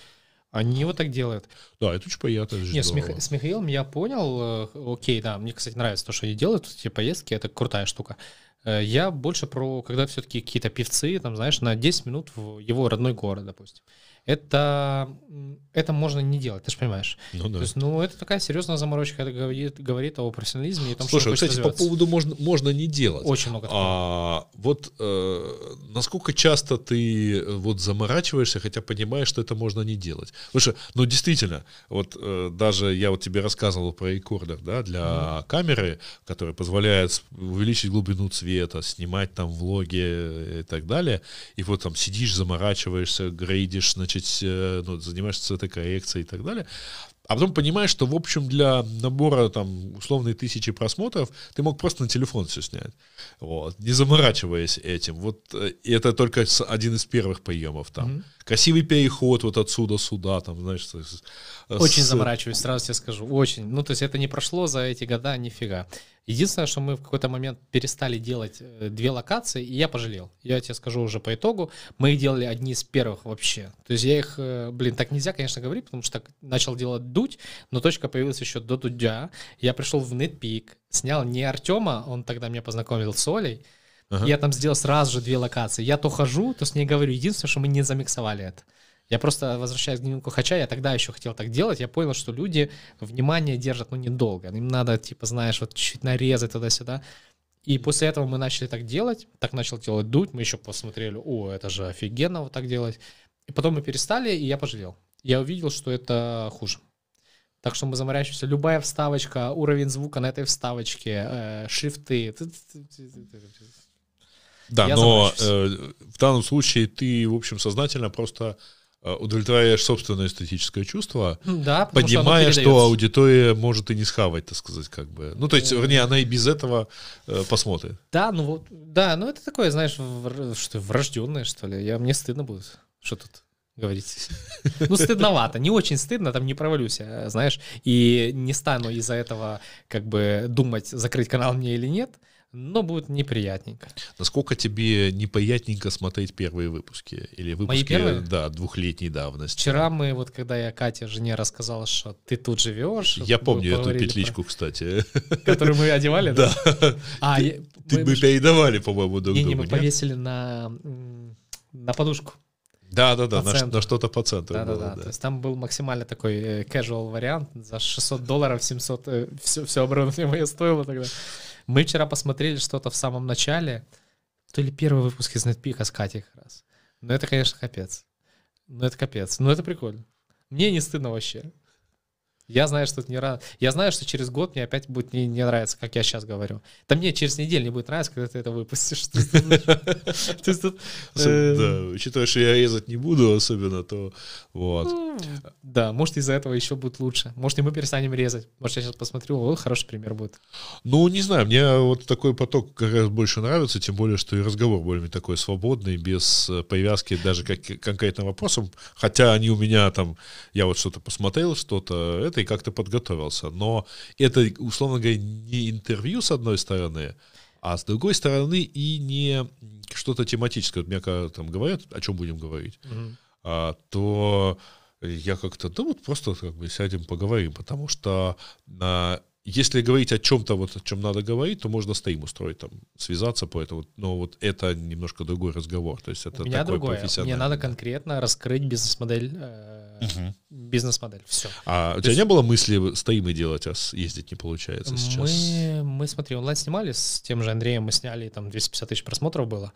они вот так делают. Да, это очень приятно. Нет, с, Мих... с Михаилом я понял. Э, окей, да, мне, кстати, нравится то, что они делают, эти поездки, это крутая штука. Э, я больше про, когда все-таки какие-то певцы, там, знаешь, на 10 минут в его родной город, допустим это, это можно не делать, ты же понимаешь. Ну, да. То есть, ну, это такая серьезная заморочка, это говорит, говорит о профессионализме и том, Слушай, что кстати, по поводу можно, можно не делать. Очень много. А, вот э, насколько часто ты э, вот заморачиваешься, хотя понимаешь, что это можно не делать. Что, ну, действительно, вот э, даже я вот тебе рассказывал про рекордер, да, для mm-hmm. камеры, которая позволяет увеличить глубину цвета, снимать там влоги и так далее, и вот там сидишь, заморачиваешься, грейдишь, значит, э, ну, занимаешься цветокоррекцией и так далее. А потом понимаешь, что, в общем, для набора там условной тысячи просмотров ты мог просто на телефон все снять, вот, не заморачиваясь этим. Вот э, и это только один из первых приемов там. Mm-hmm. Красивый переход вот отсюда сюда, там, знаешь. С, очень с... заморачиваюсь, сразу тебе скажу, очень. Ну, то есть это не прошло за эти года нифига. Единственное, что мы в какой-то момент перестали делать э, две локации, и я пожалел. Я тебе скажу уже по итогу. Мы их делали одни из первых вообще. То есть я их, э, блин, так нельзя, конечно, говорить, потому что начал делать дуть, но точка появилась еще до дудя. Я пришел в NetPeak, снял не Артема, он тогда меня познакомил с Олей, Ага. Я там сделал сразу же две локации. Я то хожу, то с ней говорю. Единственное, что мы не замиксовали это. Я просто возвращаюсь к дневнику Хача, я тогда еще хотел так делать, я понял, что люди внимание держат, ну, недолго. Им надо, типа, знаешь, вот чуть-чуть нарезать туда-сюда. И после этого мы начали так делать, так начал делать дуть, мы еще посмотрели, о, это же офигенно вот так делать. И потом мы перестали, и я пожалел. Я увидел, что это хуже. Так что мы заморачиваемся. Любая вставочка, уровень звука на этой вставочке, э, шрифты. Да, я но э, в данном случае ты, в общем, сознательно просто удовлетворяешь собственное эстетическое чувство, да, понимая, что, что аудитория может и не схавать, так сказать, как бы. Ну, то есть, вернее, она и без этого э, посмотрит. Да, ну вот, да, ну это такое, знаешь, что врожденное, что ли. Я, мне стыдно будет. Что тут? говорить. Ну, стыдновато, не очень стыдно, там не провалюсь, а, знаешь, и не стану из-за этого как бы думать, закрыть канал мне или нет, но будет неприятненько. Насколько тебе неприятненько смотреть первые выпуски? Или выпуски, Мои первые? да, двухлетней давности? Вчера мы, вот когда я Кате, жене, рассказала, что ты тут живешь. Я помню эту петличку, про... кстати. Которую мы одевали, да? А, ты, мы, мы передавали, по-моему, друг Не, не, мы повесили на, на подушку. Да, да, да, на, на что-то по центру. Да, было, да, да. То есть там был максимально такой э, casual вариант за 600 долларов, 700, э, все, все оборудование мое стоило тогда. Мы вчера посмотрели что-то в самом начале, то ли первый выпуск из Нетпика с Катей как раз. Но это, конечно, капец. Ну, это капец. Но это прикольно. Мне не стыдно вообще. Я знаю, что это не рано. Я знаю, что через год мне опять будет не, не нравиться, как я сейчас говорю. Да мне через неделю не будет нравиться, когда ты это выпустишь. Э, да, учитывая, что я резать не буду особенно, то вот. Ну, да, может из-за этого еще будет лучше. Может и мы перестанем резать. Может я сейчас посмотрю, о, хороший пример будет. Ну, не знаю, мне вот такой поток как раз больше нравится, тем более, что и разговор более такой свободный, без э, привязки даже к конкретным вопросам. Хотя они у меня там, я вот что-то посмотрел, что-то это, и как-то подготовился. Но это, условно говоря, не интервью с одной стороны, а с другой стороны и не что-то тематическое. Вот мне когда там говорят, о чем будем говорить, mm-hmm. а, то я как-то, да вот просто как бы сядем поговорим, потому что на если говорить о чем-то, вот о чем надо говорить, то можно стрим устроить, там, связаться по этому. Но вот это немножко другой разговор. То есть это У меня такой другое. Мне надо конкретно раскрыть бизнес-модель. Э, угу. Бизнес-модель. Все. А то у тебя есть... не было мысли стримы делать, а ездить не получается сейчас? Мы, мы смотри, онлайн снимали с тем же Андреем, мы сняли, там 250 тысяч просмотров было.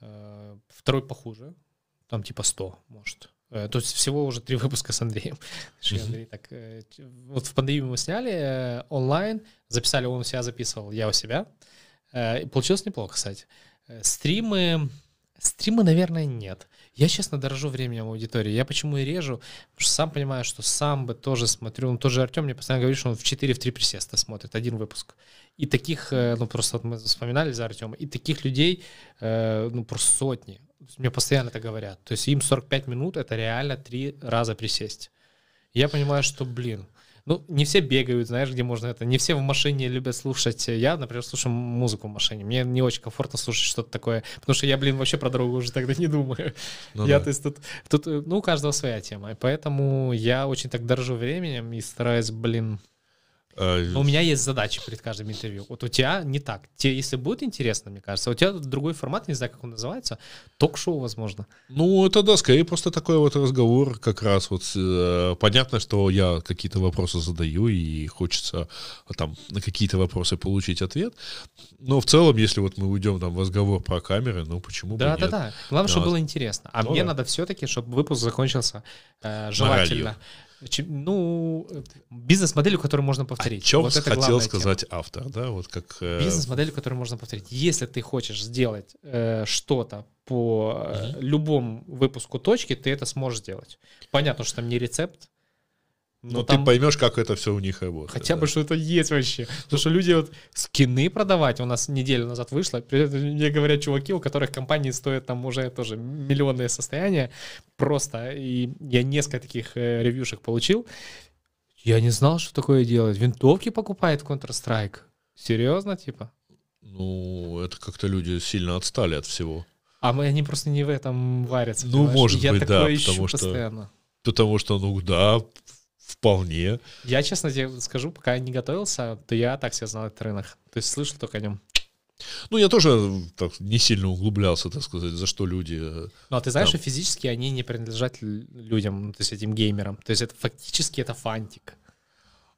Э, второй похуже, там типа 100, может. Э, то есть всего уже три выпуска с Андреем. Андрей так, э, вот в пандемию мы сняли э, онлайн, записали, он у себя записывал, я у себя. Получилось неплохо, кстати. Стримы, стримы, наверное, нет. Я, честно, дорожу временем аудитории. Я почему и режу, потому что сам понимаю, что сам бы тоже смотрю. Ну, тоже Артем мне постоянно говорит, что он в 4 в 3 присеста смотрит один выпуск. И таких, ну, просто вот мы вспоминали за Артема, и таких людей, ну, просто сотни. Мне постоянно это говорят. То есть им 45 минут — это реально три раза присесть. Я понимаю, что, блин, ну, не все бегают, знаешь, где можно это. Не все в машине любят слушать. Я, например, слушаю музыку в машине. Мне не очень комфортно слушать что-то такое, потому что я, блин, вообще про дорогу уже тогда не думаю. Ну, я, да. то есть, тут, тут, ну, у каждого своя тема. И поэтому я очень так дорожу временем и стараюсь, блин, у меня есть задачи перед каждым интервью. Вот у тебя не так. Тебе, если будет интересно, мне кажется, у тебя другой формат, не знаю, как он называется, ток-шоу, возможно. Ну, это да, скорее просто такой вот разговор как раз. Вот э, понятно, что я какие-то вопросы задаю, и хочется а, там на какие-то вопросы получить ответ. Но в целом, если вот мы уйдем там в разговор про камеры, ну почему да, бы да, нет? Да, да, Главное, да. чтобы было интересно. А ну, мне да. надо все-таки, чтобы выпуск закончился э, желательно. Моралью ну, бизнес-модель, которую можно повторить. О чем вот это хотел сказать тема. автор, да, вот как... Э... Бизнес-модель, которую можно повторить. Если ты хочешь сделать э, что-то по угу. любому выпуску точки, ты это сможешь сделать. Понятно, что там не рецепт, но, Но там... ты поймешь, как это все у них работает. Хотя да. бы что это есть вообще. Потому что люди вот скины продавать, у нас неделю назад вышло, мне говорят чуваки, у которых компании стоят там уже тоже миллионные состояния, просто, и я несколько таких э, ревьюшек получил, я не знал, что такое делать. Винтовки покупает Counter-Strike. Серьезно, типа? Ну, это как-то люди сильно отстали от всего. А мы, они просто не в этом варятся. Ну, понимаешь? может я быть, да, потому что... Постоянно. Потому что, ну да, Вполне. Я, честно тебе скажу, пока я не готовился, то я так себе знал этот рынок. То есть слышал только о нем. Ну, я тоже так, не сильно углублялся, так сказать, за что люди... э, Ну, а ты знаешь, Там. что физически они не принадлежат людям, ну, то есть этим геймерам. То есть это фактически это фантик.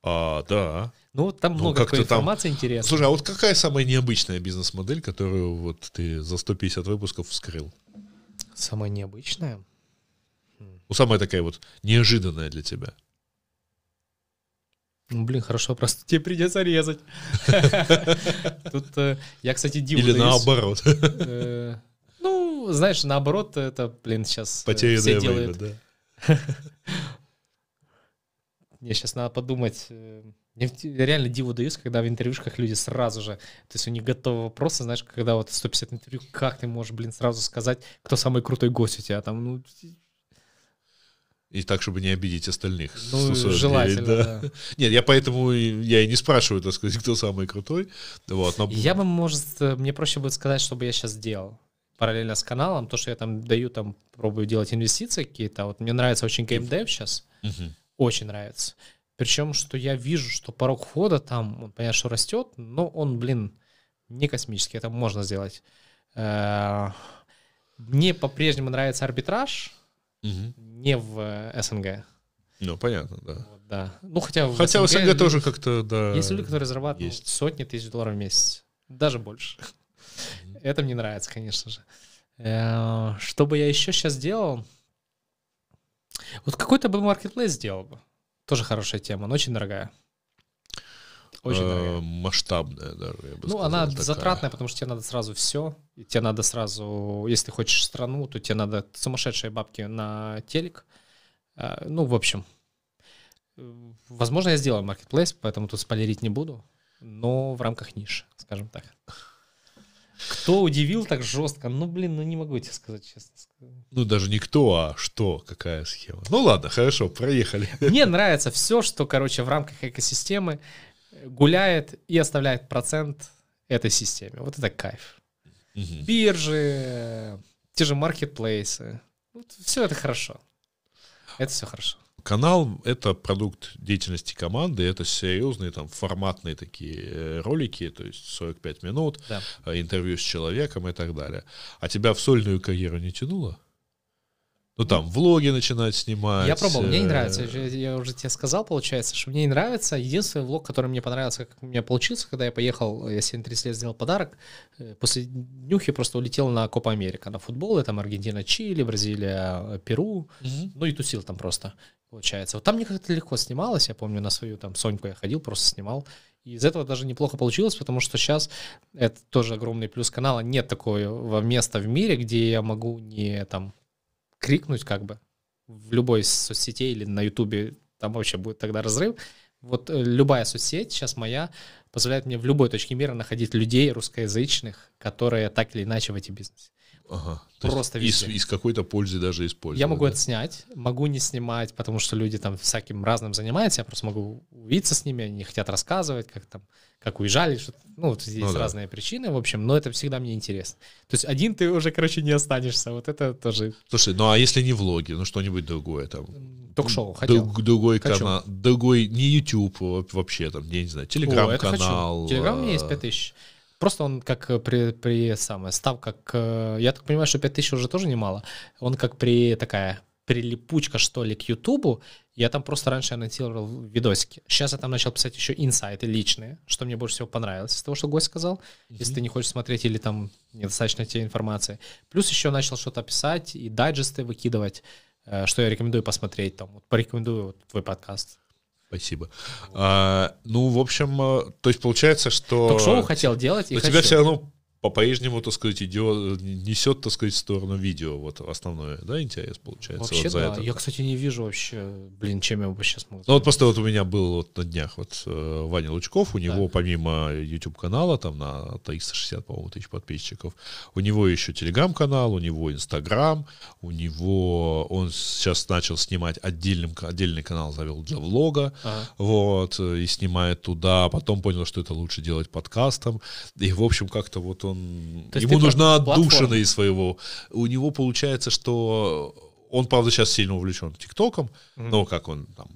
А, да. Ну, там Ну, много как-то такой там- информации интересной. Слушай, а вот какая самая необычная бизнес-модель, которую вот ты за 150 выпусков вскрыл? Самое необычное. Ну, самая такая вот неожиданная для тебя. Ну, блин, хорошо, просто тебе придется резать. Тут э, я, кстати, диву Или наоборот, Э, Ну, знаешь, наоборот, это, блин, сейчас все делают. да. Мне сейчас надо подумать. э, в- я реально диву даюсь, когда в интервьюшках люди сразу же, то есть у них готовы вопросы, знаешь, когда вот 150 интервью, как ты можешь, блин, сразу сказать, кто самый крутой гость у тебя там, ну, И так, чтобы не обидеть остальных. ну 149, желательно, да. да. Нет, я поэтому я и не спрашиваю, так сказать, кто самый крутой. Вот, но- Я бы, может, э, мне проще будет сказать, что бы я сейчас делал параллельно с каналом, то, что я там даю, там пробую делать инвестиции какие-то. Вот мне нравится очень геймдев сейчас, Мгм. очень нравится. Причем, что я вижу, что порог входа там, он, понятно, что растет, но он, блин, не космический, это можно сделать. Э, Мне по-прежнему нравится арбитраж, Мгм. не в э, СНГ. Ну, понятно, да. Вот, да. Ну, хотя в Хотя в СНГ люди- тоже как-то, да. Есть люди, которые зарабатывают есть. сотни тысяч долларов в месяц, даже больше. Это мне нравится, конечно же. Э, Что бы я еще сейчас делал? Вот какой-то бы маркетплейс сделал бы. Тоже хорошая тема, но очень дорогая. Очень э, дорогая. масштабная даже, я бы Ну, сказал, она такая. затратная, потому что тебе надо сразу все. И тебе надо сразу, если ты хочешь страну, то тебе надо сумасшедшие бабки на телек. А, Ну, в общем, э, возможно, я сделаю маркетплейс, поэтому тут спойлерить не буду, но в рамках ниши, скажем так. Кто удивил так жестко? Ну, блин, ну не могу тебе сказать честно. Ну, даже не кто, а что, какая схема. Ну, ладно, хорошо, проехали. Мне нравится все, что, короче, в рамках экосистемы гуляет и оставляет процент этой системе. Вот это кайф. Мгм. биржи, те же маркетплейсы. все это хорошо. Это все хорошо. Канал — это продукт деятельности команды, это серьезные там форматные такие э, ролики, то есть 45 минут, Да. э, интервью с человеком и так далее. А тебя в сольную карьеру не тянуло? Ну, там, влоги начинать снимать. Я пробовал, мне не э, нравится. Я я уже тебе сказал, получается, что мне не нравится. Единственный влог, который мне понравился, как у меня получился, когда я поехал, я себе на 30 лет сделал подарок. э, После днюхи просто улетел на Копа Америка, на футбол. И там Аргентина, Чили, Бразилия, э, Перу. Мгм. Ну и тусил там просто, получается. Вот там мне как-то легко снималось. Я помню, на свою там Соньку я ходил, просто снимал. И из этого даже неплохо получилось, потому что сейчас это тоже огромный плюс канала. Нет такого места в мире, где я могу не там крикнуть как бы в любой из соцсетей или на Ютубе, там вообще будет тогда разрыв. Вот э, любая соцсеть, сейчас моя, позволяет мне в любой точке мира находить людей русскоязычных, которые так или иначе в эти бизнесе. Ага. То есть Просто из, везде. из какой-то пользы даже использовать. Я могу да? это снять, могу не снимать, потому что люди там всяким разным занимаются, я просто могу увидеться с ними, они хотят рассказывать, как там, как уезжали, что ну, вот есть Ну да. разные причины, в общем, но это всегда мне интересно. То есть один ты уже, короче, не останешься, вот это тоже Слушай, ну а если не влоги, ну что-нибудь другое там? ток-шоу хотел. Друг- другой Хочу. канал, другой, не YouTube во- вообще, там, я не знаю, телеграм-канал. Телеграм у меня есть э, 5000. Просто он как э, при, при самое, став как, э, я так понимаю, что 5000 уже тоже немало. Он как при такая прилипучка, что ли, к Ютубу. Я там просто раньше анонсировал видосики. Сейчас я там начал писать еще инсайты личные, что мне больше всего понравилось из того, что гость сказал. Если ты не хочешь смотреть или там недостаточно тебе информации. Плюс еще начал что-то писать и дайджесты выкидывать, э, что я рекомендую посмотреть. Там, вот порекомендую вот твой подкаст. Спасибо. А, ну, в общем, э, то есть получается, что... Ток-шоу хотел делать и Но хочу. тебя все равно по-прежнему, так сказать, идет, несет, так сказать, в сторону видео, вот основное, да, интерес получается Вообще, вот за да. это. Я, кстати, не вижу вообще, блин, чем я вообще смогу. Ну вот просто вот у меня был вот на днях вот э, Ваня Лучков, у него помимо YouTube канала там на 360, по-моему, тысяч подписчиков, у него еще телеграм-канал, у него Инстаграм, у него он сейчас начал снимать отдельным, отдельный канал, завел для влога, Ага. вот, и снимает туда, потом понял, что это лучше делать подкастом, и, в общем, как-то вот он, То есть ему нужна плат- платформа. отдушина из своего, у него получается, что он, правда, сейчас сильно увлечен ТикТоком, Мгм. ну, как он там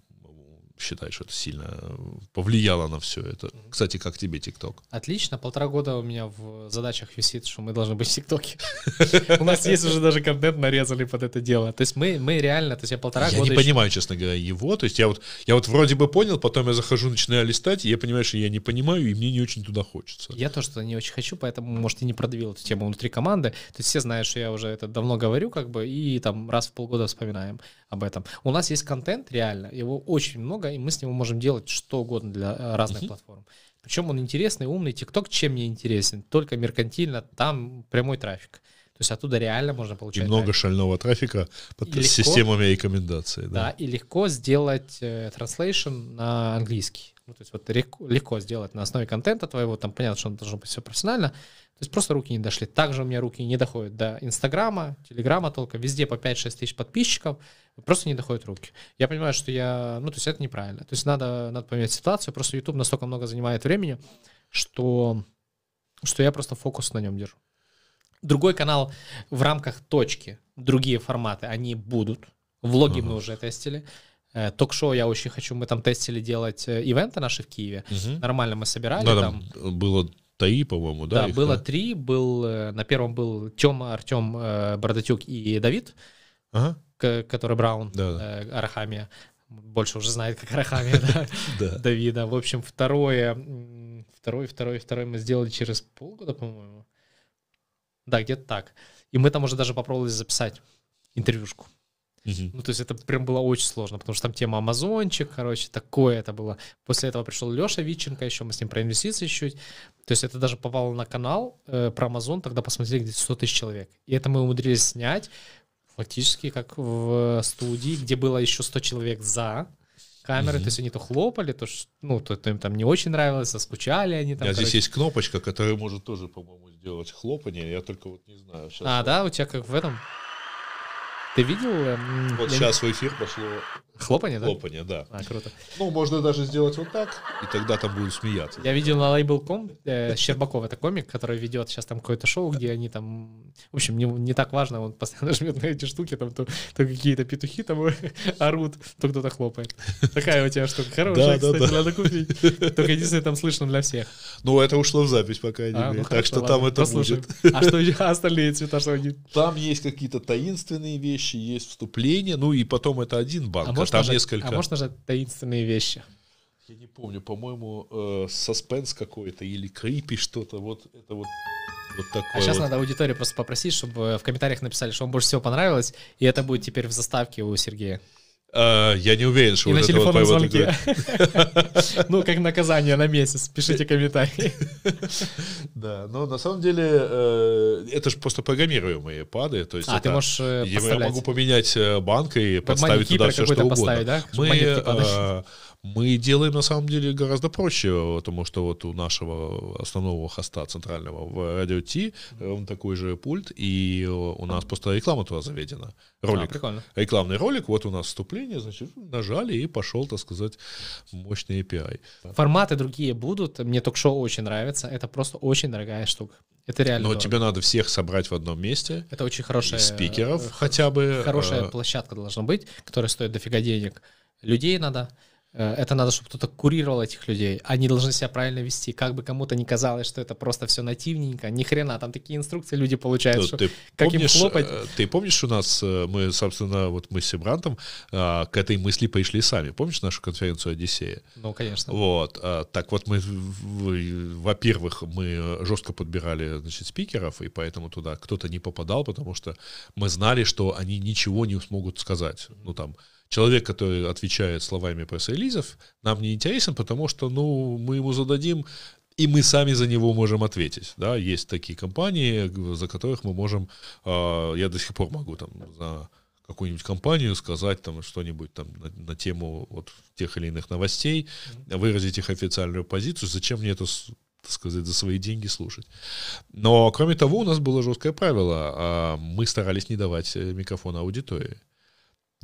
считать, что это сильно повлияло на все это. Кстати, как тебе ТикТок? Отлично, полтора года у меня в задачах висит, что мы должны быть в ТикТоке. У нас есть уже даже контент нарезали под это дело. То есть мы, мы реально, то есть я полтора года... Я не понимаю, честно говоря, его. То есть я вот, я вот вроде бы понял, потом я захожу, начинаю листать, и я понимаю, что я не понимаю, и мне не очень туда хочется. Я тоже туда не очень хочу, поэтому, может, и не продавил эту тему внутри команды. То есть все знают, что я уже это давно говорю, как бы, и там раз в полгода вспоминаем об этом. У нас есть контент, реально, его очень много, и мы с него можем делать что угодно для э, разных uh-huh. платформ. Причем он интересный, умный. ТикТок чем не интересен? Только меркантильно, там прямой трафик. То есть оттуда реально можно получать. И много трафик. шального трафика под легко, системами рекомендаций. Да. да, и легко сделать э, translation на английский. Ну, то есть вот легко, сделать на основе контента твоего, там понятно, что должно быть все профессионально, то есть просто руки не дошли. Также у меня руки не доходят до Инстаграма, Телеграма только, везде по 5-6 тысяч подписчиков, просто не доходят руки. Я понимаю, что я, ну, то есть это неправильно. То есть надо, надо поменять ситуацию, просто YouTube настолько много занимает времени, что, что я просто фокус на нем держу. Другой канал в рамках точки, другие форматы, они будут. Влоги uh-huh. мы уже тестили. Э, ток-шоу я очень хочу. Мы там тестили делать э, ивенты наши в Киеве. Угу. Нормально мы собирали. Да, там, там было три, по-моему, да? Да, их, было да? три. Был, э, на первом был Тёма, Артем Бородатюк и Давид, ага. который Браун, да, да. Арахамия. Больше уже знает, как Арахамия, да, Давида. В общем, второе, второй, второй, второй мы сделали через полгода, по-моему. Да, где-то так. И мы там уже даже попробовали записать интервьюшку. Угу. Ну, то есть это прям было очень сложно, потому что там тема Амазончик, короче, такое это было. После этого пришел Леша Витченко, еще мы с ним про инвестиции чуть. То есть это даже попало на канал э, про Амазон, тогда посмотрели где-то 100 тысяч человек. И это мы умудрились снять фактически как в студии, где было еще 100 человек за камеры, mm то есть они то хлопали, то, ну, то, то им там не очень нравилось, заскучали они там. А короче. здесь есть кнопочка, которая может тоже, по-моему, сделать хлопание, я только вот не знаю. Сейчас а, вот. да, у тебя как в этом? Ты видел? Эм, вот сейчас не... в эфир пошло хлопание, да? Хлопание, да. А, круто. Ну, можно даже сделать вот так, и тогда там будут смеяться. Я видел на Label.com, э, Щербаков, это комик, который ведет сейчас там какое-то шоу, где они там... В общем, не, не так важно, он постоянно жмет на эти штуки, там то, то какие-то петухи там орут, то кто-то хлопает. Такая у тебя штука хорошая, да, кстати, да, надо купить. Только единственное, там слышно для всех. Ну, это ушло в запись, пока не а, ну, Так что там это будет. А что остальные цвета, что они? Там есть какие-то таинственные вещи, вещи, есть вступление, ну и потом это один банк, а, а там несколько. А можно же таинственные вещи? Я не помню, по-моему, э, саспенс какой-то или крипи что-то, вот это вот вот такое а сейчас вот. надо аудиторию просто попросить, чтобы в комментариях написали, что вам больше всего понравилось, и это будет теперь в заставке у Сергея. Uh, я не уверен, что и вот на телефонном звонке. Ну, как наказание на месяц. Пишите комментарии. Да, но на самом деле э, это же просто программируемые пады. То есть а, ты можешь э, Я могу поменять э, банк и подставить туда все, что угодно. Мы мы делаем на самом деле гораздо проще, потому что вот у нашего основного хоста центрального в радио Ти он такой же пульт, и у нас просто реклама туда заведена. Ролик. А, прикольно. Рекламный ролик, вот у нас вступление, значит, нажали и пошел, так сказать, мощный API. Форматы другие будут, мне ток-шоу очень нравится, это просто очень дорогая штука. Это реально. Но дорого. тебе надо всех собрать в одном месте. Это очень хорошая... Спикеров хотя бы. Хорошая площадка должна быть, которая стоит дофига денег. Людей надо, Э, это надо, чтобы кто-то курировал этих людей. Они должны себя правильно вести. Как бы кому-то не казалось, что это просто все нативненько. Ни хрена, там такие инструкции люди получают, ну, что ты как помнишь, им хлопать. Э, ты помнишь у нас, э, мы, собственно, вот мы с Сибрантом к этой мысли пришли сами. Помнишь нашу конференцию «Одиссея»? Ну, конечно. Вот. Так вот мы, во-первых, мы жестко подбирали, значит, спикеров, и поэтому туда кто-то не попадал, потому что мы знали, что они ничего не смогут сказать. Ну, там, человек, который отвечает словами пресс-релизов, нам не интересен, потому что, ну, мы ему зададим, и мы сами за него можем ответить. Да? Есть такие компании, за которых мы можем, э, я до сих пор могу там за какую-нибудь компанию сказать там что-нибудь там на, на тему вот тех или иных новостей, выразить их официальную позицию, зачем мне это так сказать, за свои деньги слушать. Но, кроме того, у нас было жесткое правило. А, мы старались не давать э, микрофона аудитории.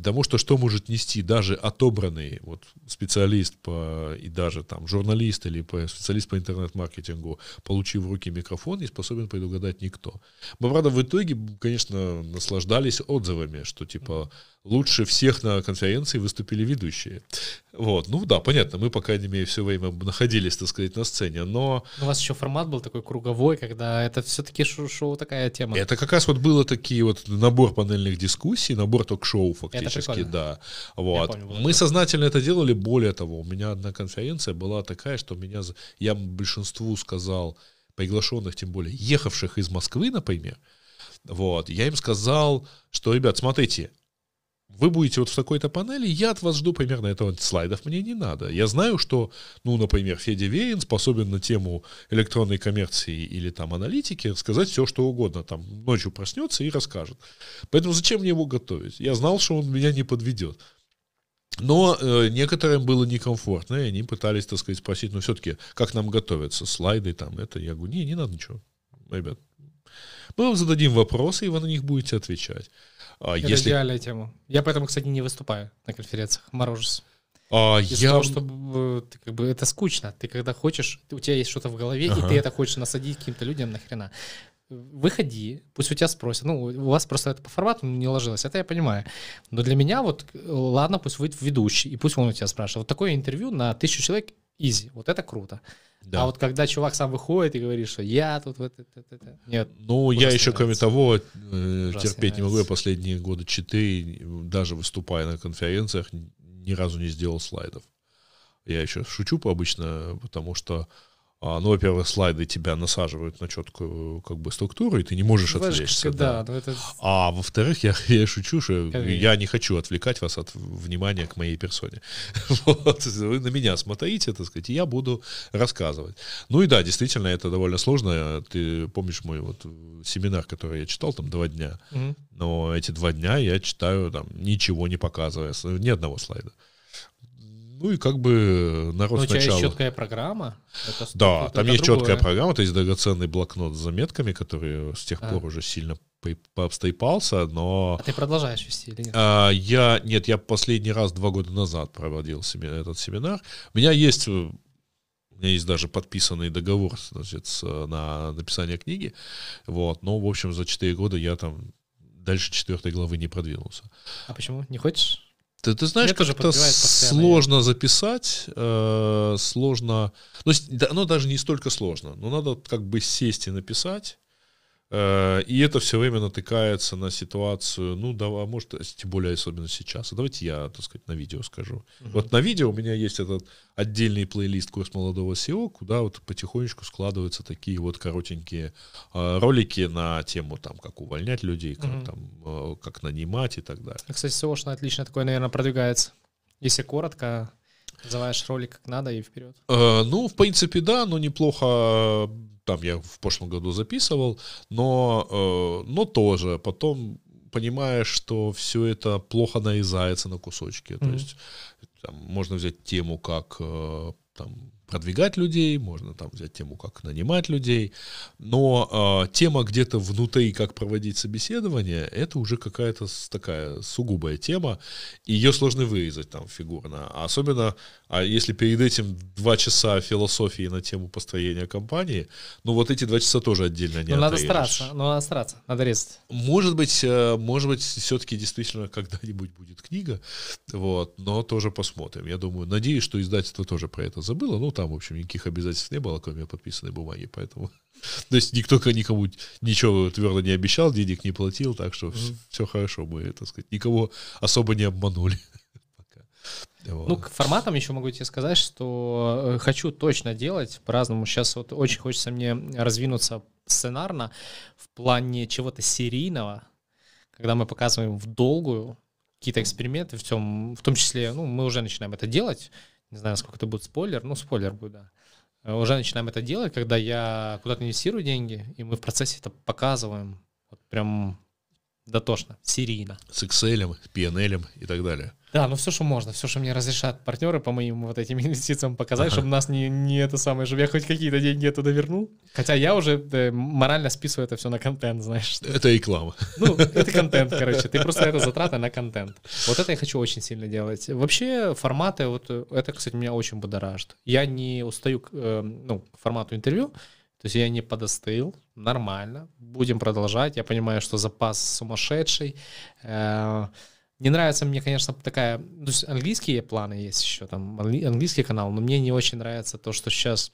Потому что что может нести даже отобранный вот специалист по, и даже там журналист или по, специалист по интернет-маркетингу, получив в руки микрофон, не способен предугадать никто. Мы, правда, в итоге, конечно, наслаждались отзывами, что типа лучше всех на конференции выступили ведущие. Вот, ну да, понятно, мы, по крайней мере, все время находились, так сказать, на сцене, но... У вас еще формат был такой круговой, когда это все-таки шоу, шоу такая тема. Это как раз вот было такие вот набор панельных дискуссий, набор ток-шоу фактически, да. Вот. Помню, мы сознательно это делали, более того, у меня одна конференция была такая, что меня, я большинству сказал, приглашенных, тем более ехавших из Москвы, например, вот, я им сказал, что, ребят, смотрите, вы будете вот в такой-то панели, я от вас жду примерно этого. Слайдов мне не надо. Я знаю, что, ну, например, Федя Верин способен на тему электронной коммерции или там аналитики сказать все, что угодно. Там ночью проснется и расскажет. Поэтому зачем мне его готовить? Я знал, что он меня не подведет. Но э, некоторым было некомфортно, и они пытались, так сказать, спросить, ну, все-таки, как нам готовиться, слайды там, это. Я говорю, не, не надо ничего, ребят. Мы вам зададим вопросы, и вы на них будете отвечать. А, Это если... идеальная тема. Я поэтому, кстати, не выступаю на конференциях, морожусь. А, Из-за я... того, что э, ты, как бы, это скучно. Ты когда хочешь, у тебя есть что-то в голове, ага. и ты это хочешь насадить каким-то людям нахрена. Выходи, пусть у тебя спросят. Ну, у вас просто это по формату не ложилось, это я понимаю. Но для меня вот, ладно, пусть выйдет ведущий, и пусть он у тебя спрашивает. Вот такое интервью на тысячу человек изи, вот это круто. Да. А вот когда чувак сам выходит и говорит, что я тут вот это, это, это. нет. Ну, я еще, нравится. кроме того, э, терпеть не могу. Я последние годы четыре, даже выступая на конференциях, ни разу не сделал слайдов. Я еще шучу обычно, потому что ну, во-первых, слайды тебя насаживают на четкую как бы структуру, и ты не можешь отвлечься. Да, да. Это... А во-вторых, я, я шучу, что Конечно. я не хочу отвлекать вас от внимания к моей персоне. Вот, вы на меня смотрите, так сказать, и я буду рассказывать. Ну и да, действительно, это довольно сложно. Ты помнишь мой вот семинар, который я читал, там два дня. Угу. Но эти два дня я читаю, там, ничего не показывая, ни одного слайда. Ну и как бы народ Но у тебя сначала... есть четкая программа? Это, да, там есть другое. четкая программа, то есть драгоценный блокнот с заметками, который с тех а. пор уже сильно пообстайпался, но... А ты продолжаешь вести или нет? А, я, нет, я последний раз два года назад проводил семинар, этот семинар. У меня есть у меня есть даже подписанный договор значит, на написание книги. Вот. Но, в общем, за 4 года я там дальше четвертой главы не продвинулся. А почему? Не хочешь? Ты, ты знаешь, как это сложно записать, э, сложно, ну, да, оно даже не столько сложно, но надо как бы сесть и написать, и это все время натыкается на ситуацию, ну, да, а может, тем более особенно сейчас. А давайте я, так сказать, на видео скажу. Uh-huh. Вот на видео у меня есть этот отдельный плейлист «Курс молодого SEO», куда вот потихонечку складываются такие вот коротенькие э, ролики на тему, там, как увольнять людей, как, uh-huh. там, э, как нанимать и так далее. А, кстати, SEO отлично такое, наверное, продвигается. Если коротко, называешь ролик как надо и вперед. Э, ну, в принципе, да, но неплохо там я в прошлом году записывал, но, э, но тоже потом понимаешь, что все это плохо нарезается на кусочки. Mm-hmm. То есть там, можно взять тему, как э, там, продвигать людей, можно там взять тему, как нанимать людей, но э, тема где-то внутри, как проводить собеседование, это уже какая-то такая сугубая тема, и ее сложно вырезать там фигурно, а особенно, а если перед этим два часа философии на тему построения компании, ну вот эти два часа тоже отдельно не Ну надо стараться, ну надо стараться, надо резать. Может быть, э, может быть, все-таки действительно когда-нибудь будет книга, вот, но тоже посмотрим. Я думаю, надеюсь, что издательство тоже про это забыло, ну там, в общем, никаких обязательств не было, кроме подписанной бумаги, поэтому... То есть никто никому ничего твердо не обещал, денег не платил, так что mm-hmm. все хорошо, мы, так сказать, никого особо не обманули. Ну, к форматам еще могу тебе сказать, что э, хочу точно делать по-разному. Сейчас вот очень хочется мне развинуться сценарно в плане чего-то серийного, когда мы показываем в долгую какие-то эксперименты, в том, в том числе, ну, мы уже начинаем это делать, не знаю, насколько это будет спойлер, ну, спойлер будет, да. Э, уже начинаем это делать, когда я куда-то инвестирую деньги, и мы в процессе это показываем. Вот прям дотошно, серийно. С Excel, с PNL и так далее. Да, ну все, что можно, все, что мне разрешат партнеры по моим вот этим инвестициям показать, ага. чтобы нас не, не это самое, чтобы я хоть какие-то деньги оттуда вернул. Хотя я уже да, морально списываю это все на контент, знаешь. Это реклама. Ну, это контент, короче. Ты просто это затраты на контент. Вот это я хочу очень сильно делать. Вообще форматы, вот это, кстати, меня очень будоражит. Я не устаю э, ну, к формату интервью, то есть я не подостыл, нормально, будем продолжать. Я понимаю, что запас сумасшедший. Э, не нравится мне, конечно, такая... То есть английские планы есть еще, там английский канал, но мне не очень нравится то, что сейчас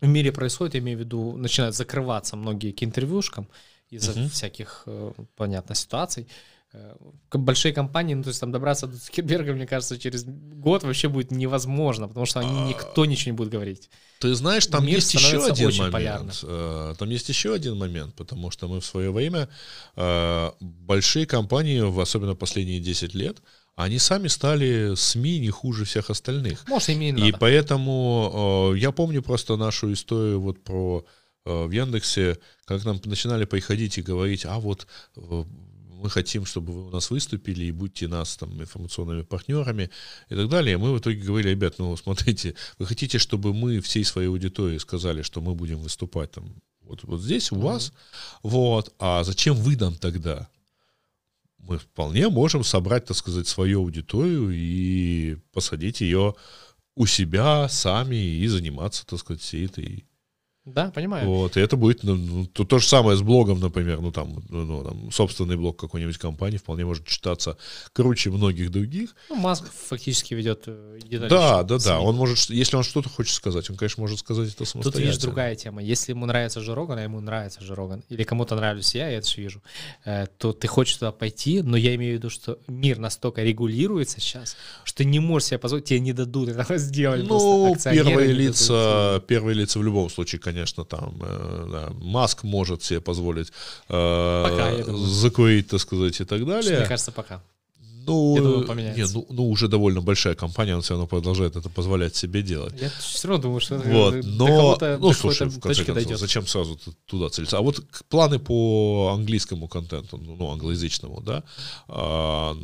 в мире происходит, я имею в виду, начинают закрываться многие к интервьюшкам из-за uh-huh. всяких, э, понятно, ситуаций. Э, большие компании, ну, то есть там добраться до Цукерберга, мне кажется, через год вообще будет невозможно, потому что они, никто ничего не будет говорить. Ты знаешь, там Мир есть еще один момент. Полярным. Э, там есть еще один момент, потому что мы в свое время э, большие компании, особенно последние 10 лет, они сами стали СМИ не хуже всех остальных. Может, и надо. И поэтому я помню просто нашу историю вот про в Яндексе, как нам начинали приходить и говорить, а вот мы хотим, чтобы вы у нас выступили и будьте нас там информационными партнерами и так далее. Мы в итоге говорили, ребят, ну смотрите, вы хотите, чтобы мы всей своей аудитории сказали, что мы будем выступать там вот, вот здесь у mm-hmm. вас, вот, а зачем вы нам тогда? Мы вполне можем собрать, так сказать, свою аудиторию и посадить ее у себя сами и заниматься, так сказать, всей этой да, понимаю. Вот, и это будет ну, ну, то, то же самое с блогом, например, ну там, ну, ну, там собственный блог какой-нибудь компании вполне может читаться круче многих других. Ну, Маск фактически ведет э, Да, да, да. Он может, если он что-то хочет сказать, он, конечно, может сказать это самостоятельно. Тут видишь другая тема. Если ему нравится Жироган, а ему нравится Жироган, или кому-то нравлюсь я, я это же вижу, э, то ты хочешь туда пойти, но я имею в виду, что мир настолько регулируется сейчас, что ты не можешь себе позволить, тебе не дадут этого сделать. Ну, первые лица, первые лица в любом случае, конечно конечно, там э, да, Маск может себе позволить э, пока, закурить, так сказать, и так далее. Мне кажется, пока. Ну, думаю, не, ну, ну, уже довольно большая компания, он все равно продолжает это позволять себе делать. Я все равно думаю, что вот, но, ну, слушай, в конце концов, дойдет. зачем сразу туда целиться? А вот планы по английскому контенту, ну, ну англоязычному, да, а,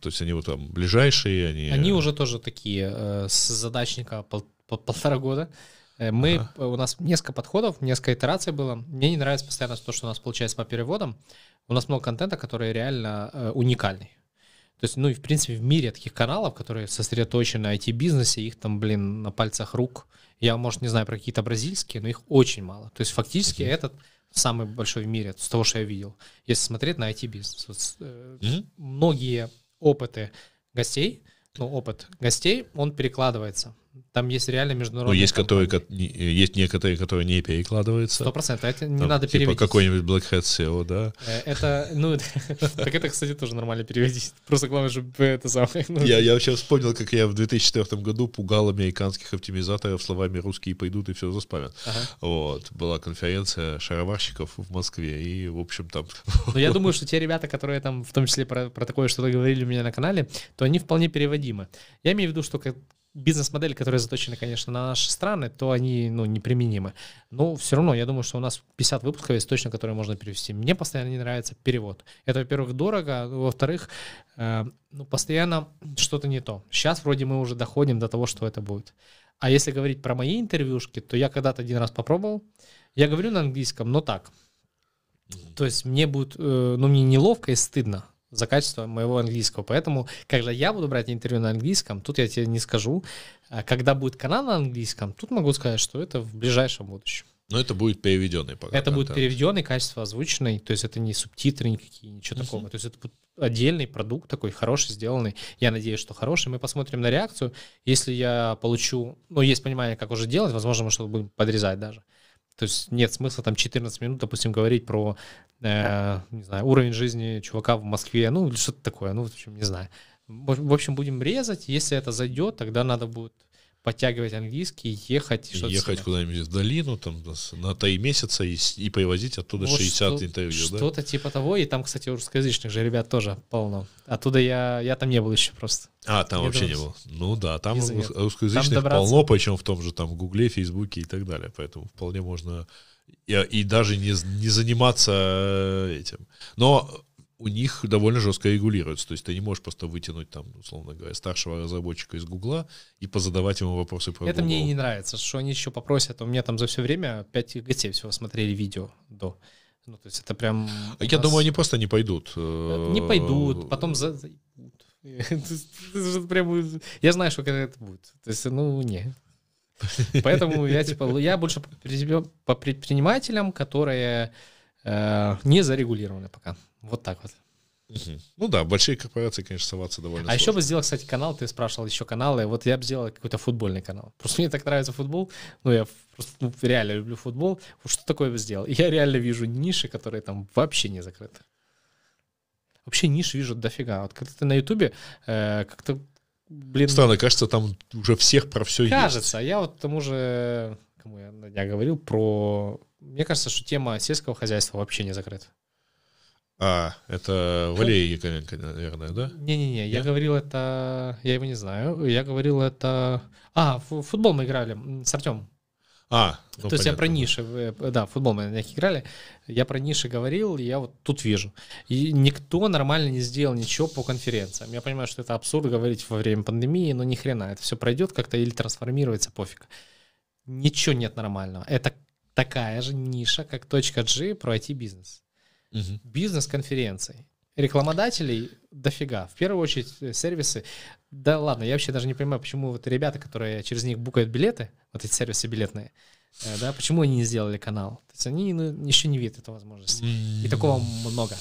то есть они вот там ближайшие, они... Они уже тоже такие, э, с задачника пол, пол, полтора года, Э, мы, ага. у нас несколько подходов, несколько итераций было. Мне не нравится постоянно то, что у нас получается по переводам. У нас много контента, который реально э, уникальный. То есть, ну и в принципе в мире таких каналов, которые сосредоточены на IT-бизнесе, их там, блин, на пальцах рук. Я, может, не знаю про какие-то бразильские, но их очень мало. То есть фактически mm-hmm. этот самый большой в мире, с того, что я видел, если смотреть на IT-бизнес. Вот, э, mm-hmm. Многие опыты гостей, ну, опыт гостей, он перекладывается там есть реально международные. Ну, есть, которые, есть некоторые, которые не перекладываются. Сто процентов. Это не там, надо типа переводить. какой-нибудь Black Hat SEO, да? Э, это, ну, так это, кстати, тоже нормально переводить. Просто главное, чтобы это самое... Ну, я, я вообще вспомнил, как я в 2004 году пугал американских оптимизаторов словами «русские пойдут и все заспамят». Ага. Вот. Была конференция шароварщиков в Москве, и, в общем, там... Ну, я думаю, что те ребята, которые там, в том числе про, про такое что-то говорили у меня на канале, то они вполне переводимы. Я имею в виду, что бизнес-модели, которые заточены, конечно, на наши страны, то они, ну, неприменимы. Но все равно, я думаю, что у нас 50 выпусков есть точно, которые можно перевести. Мне постоянно не нравится перевод. Это, во-первых, дорого, а во-вторых, э, ну, постоянно что-то не то. Сейчас вроде мы уже доходим до того, что это будет. А если говорить про мои интервьюшки, то я когда-то один раз попробовал. Я говорю на английском, но так. То есть мне будет, э, ну, мне неловко и стыдно за качество моего английского. Поэтому, когда я буду брать интервью на английском, тут я тебе не скажу. А когда будет канал на английском, тут могу сказать, что это в ближайшем будущем. Но это будет переведенный пока. Это контент. будет переведенный, качество озвученный, то есть это не субтитры никакие, ничего uh-huh. такого. То есть это будет отдельный продукт такой, хороший, сделанный. Я надеюсь, что хороший. Мы посмотрим на реакцию. Если я получу, ну, есть понимание, как уже делать, возможно, мы что-то будем подрезать даже. То есть нет смысла там 14 минут, допустим, говорить про, э, не знаю, уровень жизни чувака в Москве, ну, или что-то такое, ну, в общем, не знаю. В общем, будем резать, если это зайдет, тогда надо будет подтягивать английский, ехать. Ехать куда-нибудь в долину там, на три месяца и, и привозить оттуда вот 60 что, интервью, что да? Что-то типа того, и там, кстати, русскоязычных же ребят тоже полно. Оттуда я, я там не был еще просто. А, там я вообще думал, не был. Ну да, там русскоязычных там полно, причем в том же там Гугле, Фейсбуке и так далее, поэтому вполне можно и, и даже не, не заниматься э, этим. Но у них довольно жестко регулируется. То есть ты не можешь просто вытянуть там, условно говоря, старшего разработчика из Гугла и позадавать ему вопросы про Это Google. мне и не нравится, что они еще попросят. У меня там за все время 5 гостей всего смотрели видео до. Ну, то есть это прям... Я думаю, они просто не пойдут. э, Не пойдут, потом за... прям- Я знаю, что когда это будет. То есть, ну, не. Поэтому я, типа, я больше по предпринимателям, которые э, не зарегулированы пока. Вот так вот. Мгм. Ну да, большие корпорации, конечно, соваться довольно А еще сложно. бы сделал, кстати, канал, ты спрашивал еще каналы, вот я бы сделал какой-то футбольный канал. Просто мне так нравится футбол, ну я просто ну, реально люблю футбол. Что такое бы сделал? И Я реально вижу ниши, которые там вообще не закрыты. Вообще ниш вижу дофига. Вот когда ты на ютубе, э, как-то, блин, Странно, кажется, там уже всех про все есть. кажется. Я вот тому же, кому я на днях говорил, про... Мне кажется, что тема сельского хозяйства вообще не закрыта. А, это Валерий Яковенко, наверное, да? Не-не-не, я говорил это... Я его не знаю. Я говорил это... А, в футбол мы играли с Артемом. А, ну, То есть я понятно, про ниши, э, да, в футбол мы на них играли, я про ниши говорил, я вот тут вижу. И никто нормально не сделал ничего по конференциям. Я понимаю, что это абсурд говорить во время пандемии, но ни хрена, это все пройдет как-то или трансформируется, пофиг. Ничего нет нормального. Это такая же ниша, как G про IT-бизнес. Мгм. Бизнес-конференций. Рекламодателей дофига. В первую очередь э, сервисы. Да ладно, я вообще даже не понимаю, почему вот ребята, которые через них букают билеты, вот эти сервисы билетные, э, да, почему они не сделали канал? То есть они ну, еще не видят эту возможность. И такого много.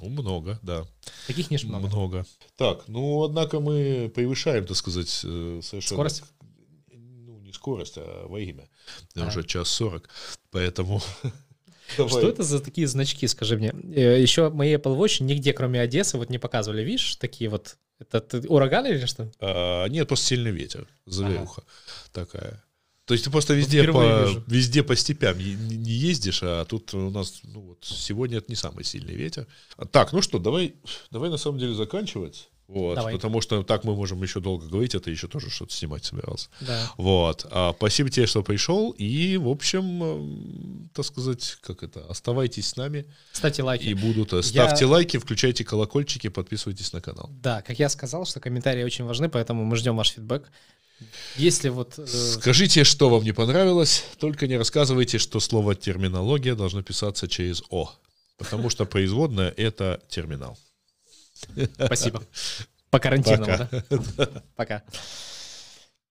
Ну, много, да. Таких ниш много. Много. Так, ну, однако мы превышаем, так сказать, э, совершенно... Скорость? Ну, не скорость, а время. А. Уже час сорок, поэтому... Что это за такие значки, скажи мне? Э, Еще мои Apple Watch нигде, кроме Одессы, вот не показывали. Видишь, такие вот... Это ты- ураганы или что? А, нет, просто сильный ветер, завируха такая. То есть ты просто везде впервые по, вижу. везде по степям не ездишь, а тут у нас ну, вот, сегодня это не самый сильный ветер. А, Так, ну что, давай, давай на самом деле заканчивать. Вот, Давай. потому что так мы можем еще долго говорить, а ты еще тоже что-то снимать собирался. Да. Вот. А, спасибо тебе, что пришел. И, в общем, эм, так сказать, как это, оставайтесь с нами. Кстати, лайки. И будут. э, Я- Ставьте лайки, включайте колокольчики, подписывайтесь на канал. Да, как я сказал, что комментарии очень важны, поэтому мы ждем ваш фидбэк. Если вот... э, Скажите, что вам не понравилось, только не рассказывайте, что слово терминология должно писаться через О. Потому что производная — это терминал. Спасибо. По карантину, Пока. да? Пока.